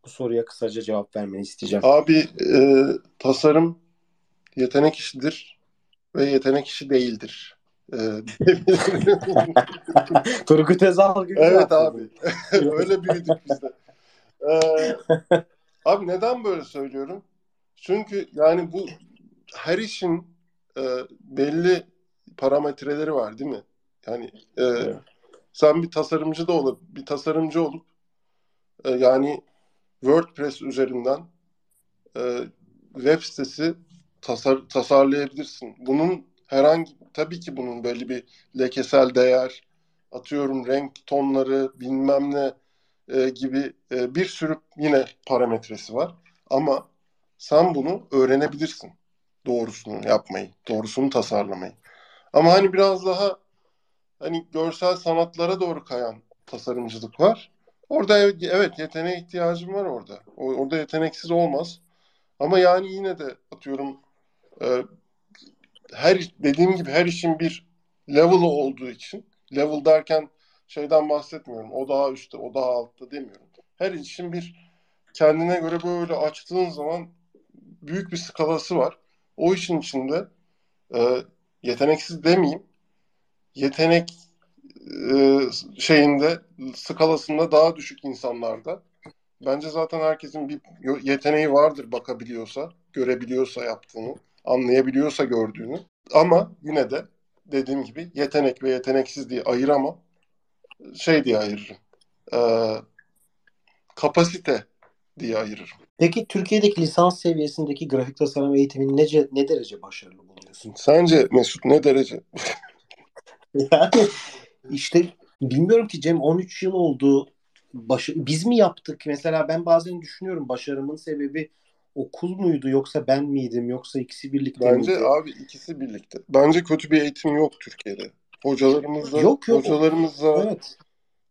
Bu soruya kısaca cevap vermeni isteyeceğim. Abi e, tasarım yetenek işidir ve yetenek işi değildir. E, Turgut Özal gibi. Evet abi. Öyle büyüdük biz de. Ee, abi neden böyle söylüyorum? Çünkü yani bu her işin e, belli parametreleri var değil mi? Yani e, sen bir tasarımcı da olup bir tasarımcı olup e, yani WordPress üzerinden e, web sitesi tasar, tasarlayabilirsin. Bunun herhangi tabii ki bunun belli bir lekesel değer, atıyorum renk tonları, bilmem ne e, gibi e, bir sürü yine parametresi var. Ama sen bunu öğrenebilirsin. Doğrusunu yapmayı, doğrusunu tasarlamayı. Ama hani biraz daha hani görsel sanatlara doğru kayan tasarımcılık var. Orada evet yeteneğe ihtiyacım var orada. Orada yeteneksiz olmaz. Ama yani yine de atıyorum e, her dediğim gibi her işin bir level'ı olduğu için level derken şeyden bahsetmiyorum. O daha üstte, o daha altta demiyorum. Her işin bir kendine göre böyle açtığın zaman büyük bir skalası var. O işin içinde e, yeteneksiz demeyeyim. Yetenek e, şeyinde skalasında daha düşük insanlarda. Bence zaten herkesin bir yeteneği vardır bakabiliyorsa, görebiliyorsa yaptığını, anlayabiliyorsa gördüğünü. Ama yine de dediğim gibi yetenek ve yeteneksiz diye ayıramam. Şey diye ayırırım. E, kapasite diye ayırırım. Peki Türkiye'deki lisans seviyesindeki grafik tasarım eğitimini ne, ne derece başarılı buluyorsun? Sence Mesut ne derece? yani işte bilmiyorum ki Cem 13 yıl oldu. Baş, biz mi yaptık? Mesela ben bazen düşünüyorum başarımın sebebi okul muydu yoksa ben miydim yoksa ikisi birlikte Bence miydi? abi ikisi birlikte. Bence kötü bir eğitim yok Türkiye'de. Hocalarımızla yok, yok. hocalarımızla evet.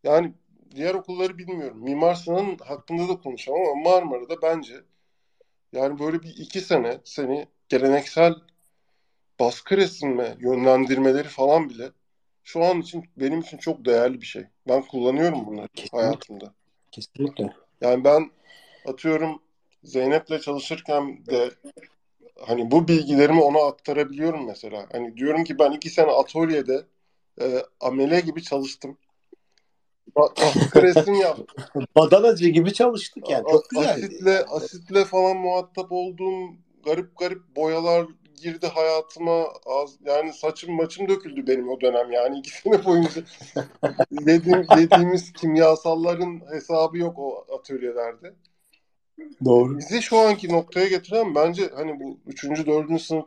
yani diğer okulları bilmiyorum. Mimar Sinan'ın hakkında da konuşamam ama Marmara'da bence yani böyle bir iki sene seni geleneksel baskı resimle yönlendirmeleri falan bile şu an için benim için çok değerli bir şey. Ben kullanıyorum bunları Kesinlikle. hayatımda. Kesinlikle. Yani ben atıyorum Zeynep'le çalışırken de hani bu bilgilerimi ona aktarabiliyorum mesela. Hani diyorum ki ben iki sene atölyede e, amele gibi çalıştım. Resim yaptım. Badanacı gibi çalıştık yani. Çok güzeldi. Asitle, asitle falan muhatap olduğum garip garip boyalar girdi hayatıma. Az, yani saçım maçım döküldü benim o dönem yani iki sene boyunca. yediğim, yediğimiz kimyasalların hesabı yok o atölyelerde. Doğru. Bizi şu anki noktaya getiren bence hani bu üçüncü, dördüncü sınıf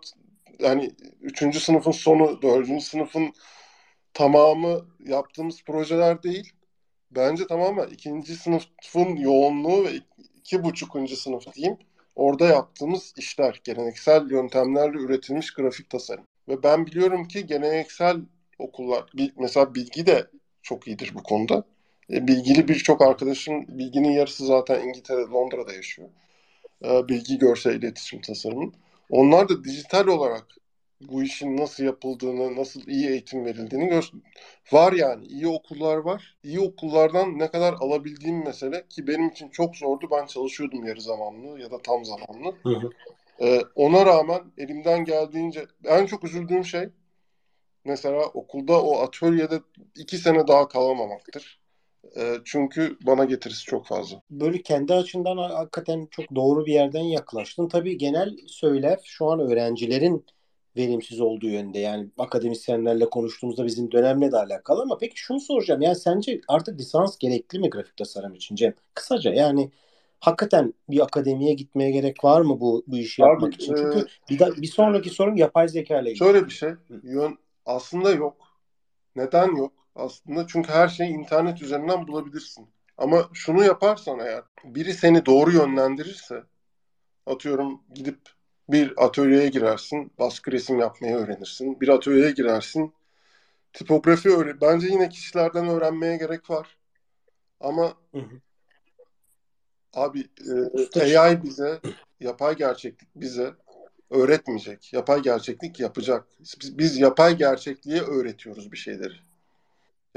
hani üçüncü sınıfın sonu, dördüncü sınıfın tamamı yaptığımız projeler değil. Bence tamamen ikinci sınıfın yoğunluğu ve iki buçukuncu sınıf diyeyim. Orada yaptığımız işler, geleneksel yöntemlerle üretilmiş grafik tasarım. Ve ben biliyorum ki geleneksel okullar, mesela bilgi de çok iyidir bu konuda. E, bilgili birçok arkadaşım, bilginin yarısı zaten İngiltere'de, Londra'da yaşıyor. E, bilgi görsel iletişim tasarımı. Onlar da dijital olarak bu işin nasıl yapıldığını, nasıl iyi eğitim verildiğini gör var yani. iyi okullar var. İyi okullardan ne kadar alabildiğim mesele ki benim için çok zordu. Ben çalışıyordum yarı zamanlı ya da tam zamanlı. Hı hı. Ee, ona rağmen elimden geldiğince en çok üzüldüğüm şey mesela okulda o atölyede iki sene daha kalamamaktır. E, çünkü bana getirisi çok fazla. Böyle kendi açından hakikaten çok doğru bir yerden yaklaştın. Tabii genel söyler şu an öğrencilerin verimsiz olduğu yönde. Yani akademisyenlerle konuştuğumuzda bizim dönemle de alakalı ama peki şunu soracağım. Yani sence artık lisans gerekli mi grafik tasarım için Cem? Kısaca yani hakikaten bir akademiye gitmeye gerek var mı bu bu işi Abi, yapmak için? Çünkü e, bir, da, bir sonraki sorum yapay zeka ile ilgili. Şöyle bir şey. Yön aslında yok. Neden yok? Aslında çünkü her şeyi internet üzerinden bulabilirsin. Ama şunu yaparsan eğer biri seni doğru yönlendirirse atıyorum gidip bir atölyeye girersin, baskı resim yapmayı öğrenirsin. Bir atölyeye girersin, tipografi öğren. Bence yine kişilerden öğrenmeye gerek var. Ama hı hı. abi e, AI bize, yapay gerçeklik bize öğretmeyecek. Yapay gerçeklik yapacak. Biz, biz yapay gerçekliğe öğretiyoruz bir şeyleri.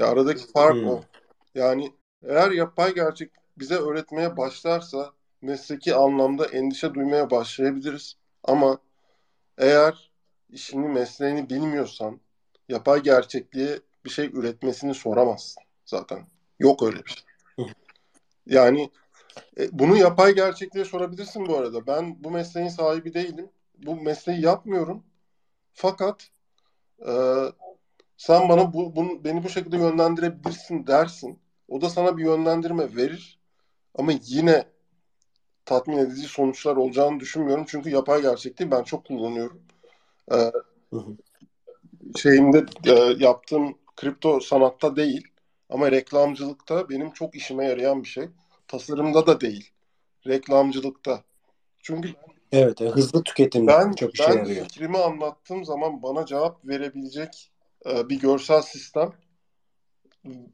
Ya aradaki fark hmm. o. Yani eğer yapay gerçek bize öğretmeye başlarsa mesleki anlamda endişe duymaya başlayabiliriz. Ama eğer işini, mesleğini bilmiyorsan yapay gerçekliğe bir şey üretmesini soramazsın zaten. Yok öyle bir şey. Yani e, bunu yapay gerçekliğe sorabilirsin bu arada. Ben bu mesleğin sahibi değilim. Bu mesleği yapmıyorum. Fakat e, sen bana bu, bunu, beni bu şekilde yönlendirebilirsin dersin. O da sana bir yönlendirme verir. Ama yine tatmin edici sonuçlar olacağını düşünmüyorum. Çünkü yapay gerçekliği ben çok kullanıyorum. Ee, şeyimde e, yaptığım kripto sanatta değil ama reklamcılıkta benim çok işime yarayan bir şey. Tasarımda da değil. Reklamcılıkta. Çünkü Evet, hızlı tüketim ben, çok işe ben yarıyor. fikrimi anlattığım zaman bana cevap verebilecek e, bir görsel sistem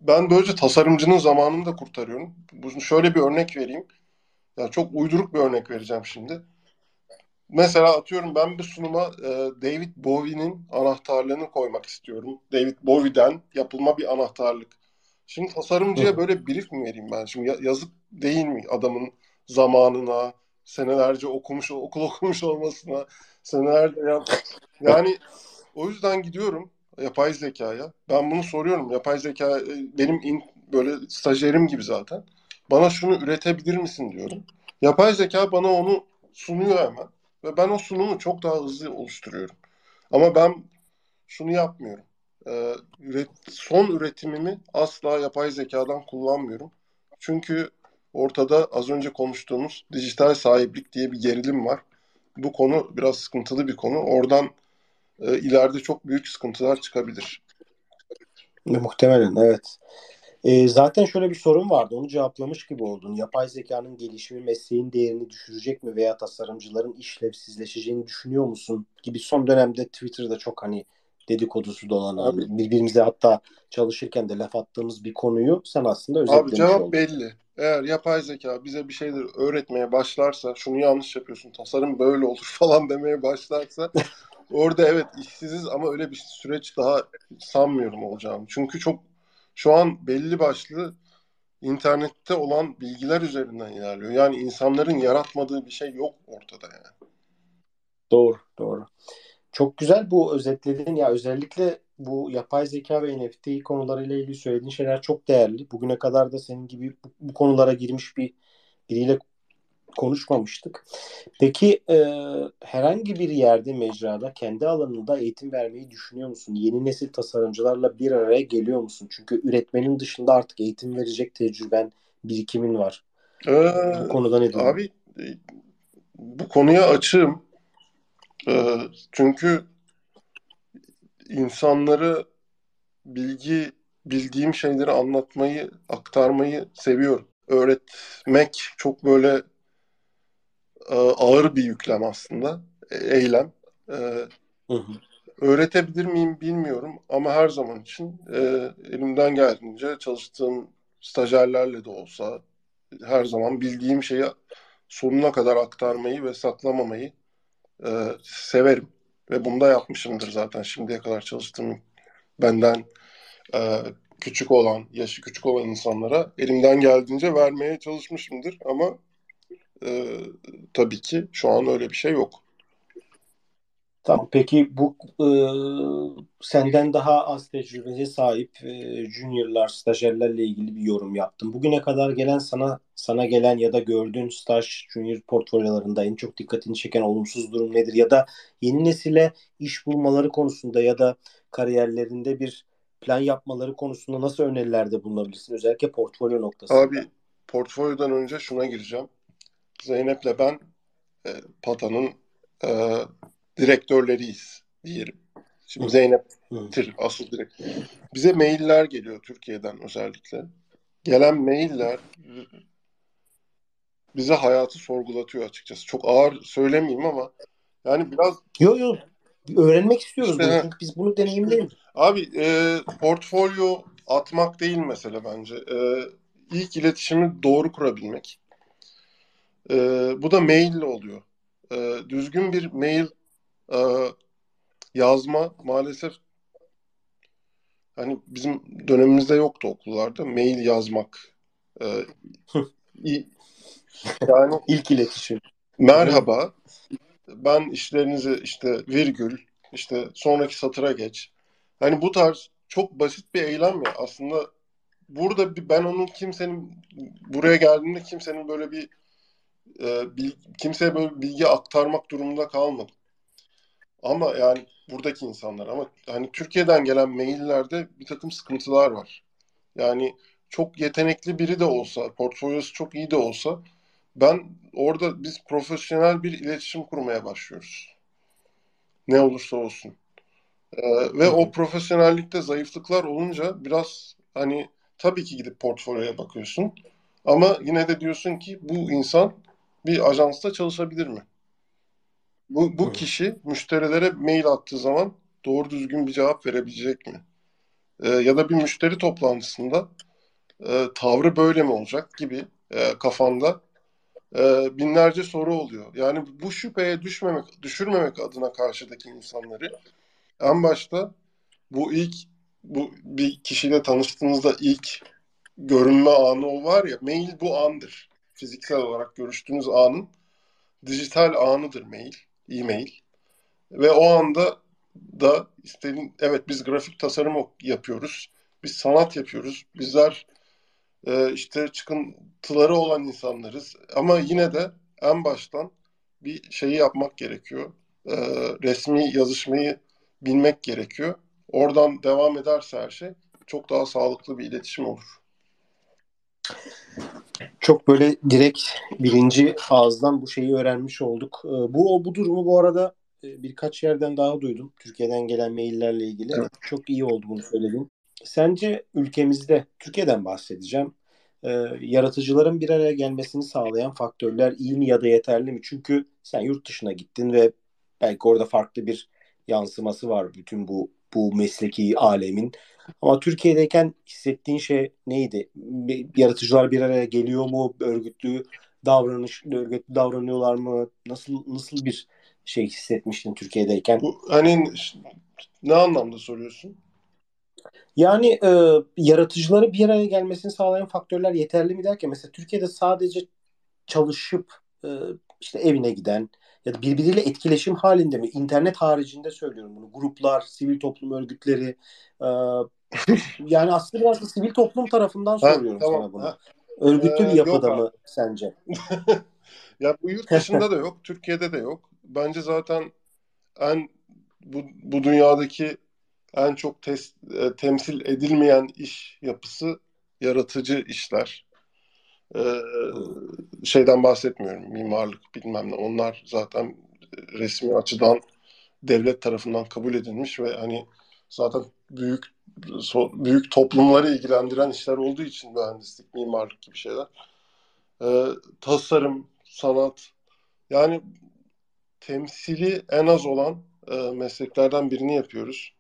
ben böylece tasarımcının zamanını da kurtarıyorum. Bu, şöyle bir örnek vereyim. Ya çok uyduruk bir örnek vereceğim şimdi. Mesela atıyorum ben bir sunuma e, David Bowie'nin anahtarlığını koymak istiyorum. David Bowie'den yapılma bir anahtarlık. Şimdi tasarımcıya böyle brief mi vereyim ben? Şimdi ya- yazık değil mi adamın zamanına, senelerce okumuş, okul okumuş olmasına, senelerce ya, yani o yüzden gidiyorum yapay zekaya. Ben bunu soruyorum. Yapay zeka e, benim in, böyle stajyerim gibi zaten. Bana şunu üretebilir misin diyorum. Yapay zeka bana onu sunuyor hemen. Ve ben o sunumu çok daha hızlı oluşturuyorum. Ama ben şunu yapmıyorum. Ee, üret, son üretimimi asla yapay zekadan kullanmıyorum. Çünkü ortada az önce konuştuğumuz dijital sahiplik diye bir gerilim var. Bu konu biraz sıkıntılı bir konu. Oradan e, ileride çok büyük sıkıntılar çıkabilir. Muhtemelen evet. E, zaten şöyle bir sorun vardı. Onu cevaplamış gibi oldun. Yapay zekanın gelişimi mesleğin değerini düşürecek mi veya tasarımcıların işlevsizleşeceğini düşünüyor musun? Gibi son dönemde Twitter'da çok hani dedikodusu dolanan, Abi, birbirimize hatta çalışırken de laf attığımız bir konuyu sen aslında abi özetlemiş cevap oldun. belli. Eğer yapay zeka bize bir şeyler öğretmeye başlarsa, şunu yanlış yapıyorsun, tasarım böyle olur falan demeye başlarsa orada evet işsiziz ama öyle bir süreç daha sanmıyorum olacağını. Çünkü çok şu an belli başlı internette olan bilgiler üzerinden ilerliyor. Yani insanların yaratmadığı bir şey yok ortada yani. Doğru, doğru. Çok güzel bu özetledin ya özellikle bu yapay zeka ve NFT konularıyla ilgili söylediğin şeyler çok değerli. Bugüne kadar da senin gibi bu, bu konulara girmiş bir biriyle konuşmamıştık. Peki e, herhangi bir yerde mecrada kendi alanında eğitim vermeyi düşünüyor musun? Yeni nesil tasarımcılarla bir araya geliyor musun? Çünkü üretmenin dışında artık eğitim verecek tecrüben, birikimin var. Ee, Bu konuda ne diyorsun? abi bu konuya açığım. Ee, çünkü insanları bilgi bildiğim şeyleri anlatmayı, aktarmayı seviyorum. Öğretmek çok böyle ağır bir yüklem aslında, e, eylem. E, Hı hı. öğretebilir miyim bilmiyorum ama her zaman için e, elimden geldiğince çalıştığım stajyerlerle de olsa her zaman bildiğim şeyi sonuna kadar aktarmayı ve saklamamayı e, severim. Ve bunu da yapmışımdır zaten şimdiye kadar çalıştığım benden e, küçük olan, yaşı küçük olan insanlara elimden geldiğince vermeye çalışmışımdır ama e, tabii ki şu an öyle bir şey yok. Tamam. Peki bu e, senden daha az tecrübeye sahip e, juniorlar, stajyerlerle ilgili bir yorum yaptım. Bugüne kadar gelen sana sana gelen ya da gördüğün staj junior portfolyolarında en çok dikkatini çeken olumsuz durum nedir? Ya da yeni nesile iş bulmaları konusunda ya da kariyerlerinde bir plan yapmaları konusunda nasıl önerilerde bulunabilirsin? Özellikle portfolyo noktasında. Abi portfolyodan önce şuna gireceğim. Zeynep'le ben e, Pata'nın e, direktörleriyiz diyelim. Şimdi Hı. asıl direkt. Bize mailler geliyor Türkiye'den özellikle. Gelen mailler bize hayatı sorgulatıyor açıkçası. Çok ağır söylemeyeyim ama yani biraz Yok yok. Öğrenmek istiyoruz İşte, bunu. he. Çünkü biz bunu deneyimleyelim. abi e, portfolyo atmak değil mesele bence. E, ilk iletişimi doğru kurabilmek. E, bu da maille oluyor. E, düzgün bir mail e, yazma maalesef hani bizim dönemimizde yoktu okullarda mail yazmak. E, i- yani İlk iletişim. merhaba ben işlerinizi işte virgül işte sonraki satıra geç. Hani bu tarz çok basit bir eylem ya aslında burada ben onun kimsenin buraya geldiğinde kimsenin böyle bir e, bil, kimseye böyle bilgi aktarmak durumunda kalmadım. Ama yani buradaki insanlar ama hani Türkiye'den gelen maillerde bir takım sıkıntılar var. Yani çok yetenekli biri de olsa, portfolyosu çok iyi de olsa ben orada biz profesyonel bir iletişim kurmaya başlıyoruz. Ne olursa olsun. Ee, ve o profesyonellikte zayıflıklar olunca biraz hani tabii ki gidip portfolyoya bakıyorsun. Ama yine de diyorsun ki bu insan bir ajansta çalışabilir mi? Bu, bu kişi müşterilere mail attığı zaman doğru düzgün bir cevap verebilecek mi? Ee, ya da bir müşteri toplantısında e, tavrı böyle mi olacak gibi e, kafanda e, binlerce soru oluyor. Yani bu şüpheye düşmemek, düşürmemek adına karşıdaki insanları en başta bu ilk bu bir kişiyle tanıştığınızda ilk görünme anı o var ya mail bu andır. Fiziksel olarak görüştüğünüz anın dijital anıdır mail, e-mail. Ve o anda da istediğin evet biz grafik tasarım yapıyoruz. Biz sanat yapıyoruz. Bizler e, işte çıkıntıları olan insanlarız. Ama yine de en baştan bir şeyi yapmak gerekiyor. E, resmi yazışmayı bilmek gerekiyor. Oradan devam ederse her şey çok daha sağlıklı bir iletişim olur. Çok böyle direkt birinci ağızdan bu şeyi öğrenmiş olduk. Ee, bu bu durumu bu arada e, birkaç yerden daha duydum. Türkiye'den gelen maillerle ilgili. Evet. Çok iyi oldu bunu söylediğin. Sence ülkemizde, Türkiye'den bahsedeceğim, e, yaratıcıların bir araya gelmesini sağlayan faktörler iyi mi ya da yeterli mi? Çünkü sen yurt dışına gittin ve belki orada farklı bir yansıması var bütün bu bu mesleki alemin. Ama Türkiye'deyken hissettiğin şey neydi? Yaratıcılar bir araya geliyor mu? Örgütlü davranış örgütlü davranıyorlar mı? Nasıl nasıl bir şey hissetmiştin Türkiye'deyken? Bu hani ne anlamda soruyorsun? Yani e, yaratıcıları bir araya gelmesini sağlayan faktörler yeterli mi derken mesela Türkiye'de sadece çalışıp e, işte evine giden ya da birbiriyle etkileşim halinde mi? İnternet haricinde söylüyorum bunu. Gruplar, sivil toplum örgütleri e, yani aslında biraz da sivil toplum tarafından soruyorum ha, tamam, sana bunu. Ha. Örgütlü ee, bir yapıda mı sence? ya bu yurt dışında da yok, Türkiye'de de yok. Bence zaten en bu, bu dünyadaki en çok tes, e, temsil edilmeyen iş yapısı yaratıcı işler. Ee, şeyden bahsetmiyorum. Mimarlık bilmem ne. Onlar zaten resmi açıdan devlet tarafından kabul edilmiş ve hani zaten büyük so, büyük toplumları ilgilendiren işler olduğu için mühendislik, mimarlık gibi şeyler. Ee, tasarım, sanat yani temsili en az olan e, mesleklerden birini yapıyoruz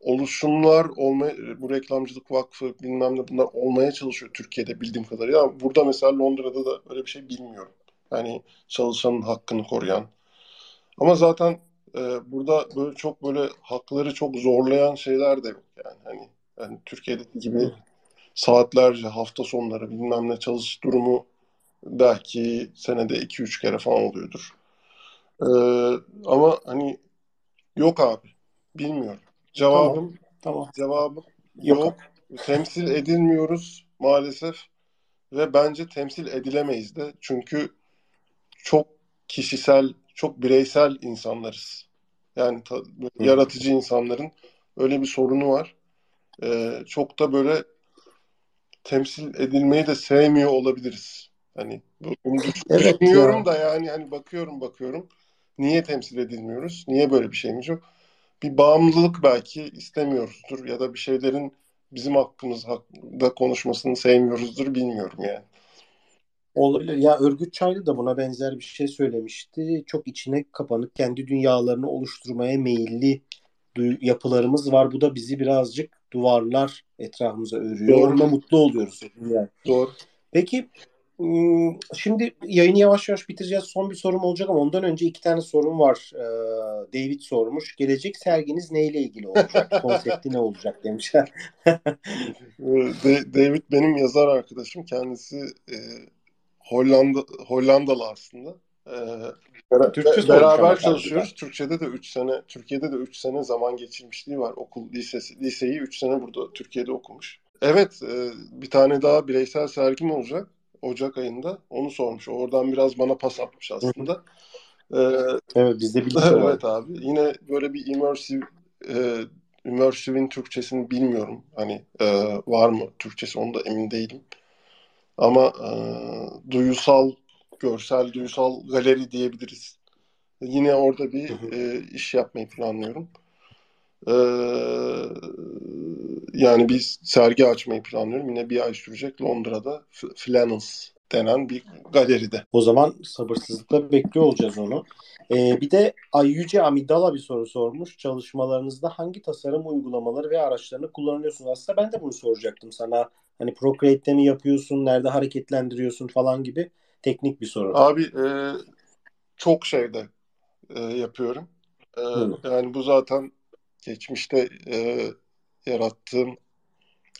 oluşumlar olma bu reklamcılık vakfı bilmem ne bunlar olmaya çalışıyor Türkiye'de bildiğim kadarıyla. Ama burada mesela Londra'da da öyle bir şey bilmiyorum. Yani çalışanın hakkını koruyan. Ama zaten e, burada böyle çok böyle hakları çok zorlayan şeyler de yok yani. Hani yani Türkiye'deki gibi saatlerce hafta sonları bilmem ne çalış durumu belki senede 2-3 kere falan oluyordur. Ee, ama hani yok abi bilmiyorum. Cevabım tamam. tamam. Cevabım yok. yok. Temsil edilmiyoruz maalesef ve bence temsil edilemeyiz de çünkü çok kişisel, çok bireysel insanlarız. Yani ta, yaratıcı insanların öyle bir sorunu var. Ee, çok da böyle temsil edilmeyi de sevmiyor olabiliriz. Hani bunu evet düşünüyorum ya. da yani hani bakıyorum bakıyorum. Niye temsil edilmiyoruz? Niye böyle bir şeyimiz yok? Bir bağımlılık belki istemiyoruzdur ya da bir şeylerin bizim hakkımızda konuşmasını sevmiyoruzdur bilmiyorum yani. Olabilir. Ya Örgüt Çaylı da buna benzer bir şey söylemişti. Çok içine kapanık kendi dünyalarını oluşturmaya meyilli yapılarımız var. Bu da bizi birazcık duvarlar etrafımıza örüyor. Doğru. Onunla mutlu oluyoruz. Yani. Doğru. Peki şimdi yayını yavaş yavaş bitireceğiz. Son bir sorum olacak ama ondan önce iki tane sorum var. Ee, David sormuş. Gelecek serginiz neyle ilgili olacak? Konsepti ne olacak demişler. David benim yazar arkadaşım. Kendisi e, Hollanda Hollandalı aslında. E, Türkçe beraber çalışıyoruz. Türkçe'de de 3 sene, Türkiye'de de 3 sene zaman geçirmişliği var. Okul lisesi, liseyi 3 sene burada Türkiye'de okumuş. Evet, e, bir tane daha bireysel sergim olacak. Ocak ayında. Onu sormuş. Oradan biraz bana pas atmış aslında. Ee, evet bizde bir Evet abi. Yine böyle bir immersive e, immersive'in Türkçesini bilmiyorum. Hani e, var mı Türkçesi onu da emin değilim. Ama e, duyusal, görsel, duyusal galeri diyebiliriz. Yine orada bir e, iş yapmayı planlıyorum. Ee, yani bir sergi açmayı planlıyorum. Yine bir ay sürecek Londra'da Flannels denen bir galeride. O zaman sabırsızlıkla bekliyor olacağız onu. Ee, bir de Ay Yüce Amidala bir soru sormuş. Çalışmalarınızda hangi tasarım uygulamaları ve araçlarını kullanıyorsunuz? Aslında ben de bunu soracaktım sana. Hani Procreate'de mi yapıyorsun, nerede hareketlendiriyorsun falan gibi teknik bir soru. Abi e, çok şeyde e, yapıyorum. E, yani bu zaten geçmişte e, yarattığım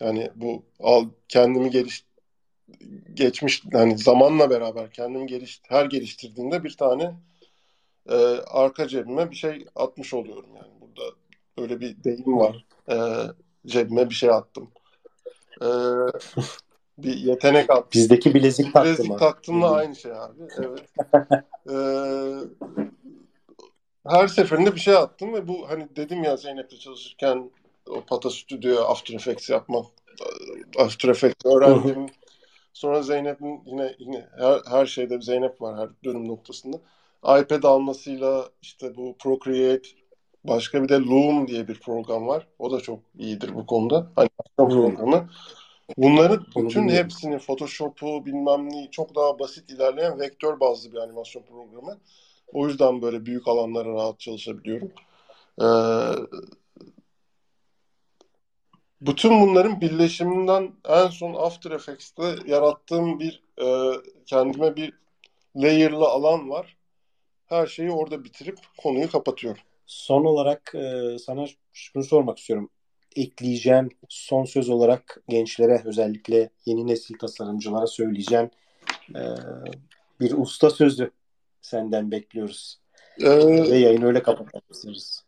yani bu al kendimi geliş geçmiş yani zamanla beraber kendimi geliş her geliştirdiğimde bir tane e, arka cebime bir şey atmış oluyorum yani burada. Öyle bir deyim var. E, cebime bir şey attım. E, bir yetenek attım. Bizdeki bilezik taktım bilezik taktımla aynı şey abi evet. E, her seferinde bir şey attım ve bu hani dedim ya Zeynep'le çalışırken o Pata Stüdyo After Effects yapmak After Effects öğrendim. Sonra Zeynep'in yine yine her, her şeyde Zeynep var her dönüm noktasında. iPad almasıyla işte bu Procreate başka bir de Loom diye bir program var. O da çok iyidir bu konuda. Animasyon hmm. programı. Bunların bütün hepsini Photoshop'u bilmem neyi çok daha basit ilerleyen vektör bazlı bir animasyon programı. O yüzden böyle büyük alanlara rahat çalışabiliyorum. Ee, bütün bunların birleşiminden en son After Effects'te yarattığım bir e, kendime bir layer'lı alan var. Her şeyi orada bitirip konuyu kapatıyorum. Son olarak e, sana şunu sormak istiyorum. Ekleyeceğim son söz olarak gençlere özellikle yeni nesil tasarımcılara söyleyeceğim e, bir usta sözü senden bekliyoruz. Ee, Ve yayını öyle kapatmak istiyoruz.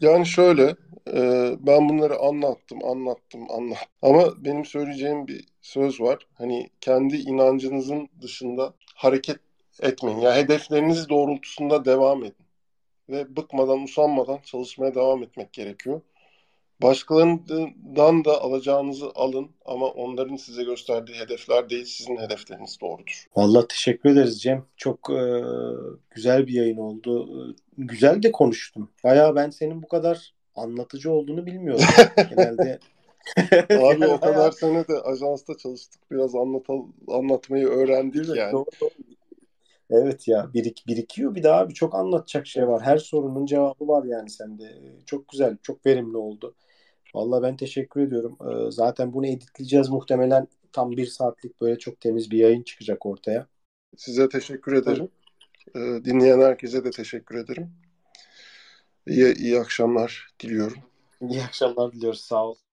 Yani şöyle, e, ben bunları anlattım, anlattım, anlattım. Ama benim söyleyeceğim bir söz var. Hani kendi inancınızın dışında hareket etmeyin. Yani hedefleriniz doğrultusunda devam edin. Ve bıkmadan, usanmadan çalışmaya devam etmek gerekiyor. Başkalarından da alacağınızı alın ama onların size gösterdiği hedefler değil, sizin hedefleriniz doğrudur. Vallahi teşekkür ederiz Cem. Çok e, güzel bir yayın oldu. E, güzel de konuştun. Bayağı ben senin bu kadar anlatıcı olduğunu bilmiyordum. Genelde Abi o kadar sene de ajansta çalıştık. Biraz anlatal anlatmayı öğrendik yani. Doğru, doğru. Evet ya birik, birikiyor bir daha bir çok anlatacak şey var. Her sorunun cevabı var yani sende. Çok güzel, çok verimli oldu. Vallahi ben teşekkür ediyorum. Ee, zaten bunu editleyeceğiz muhtemelen tam bir saatlik böyle çok temiz bir yayın çıkacak ortaya. Size teşekkür ederim. Ee, dinleyen herkese de teşekkür ederim. İyi, iyi akşamlar diliyorum. İyi akşamlar diliyoruz. Sağ ol.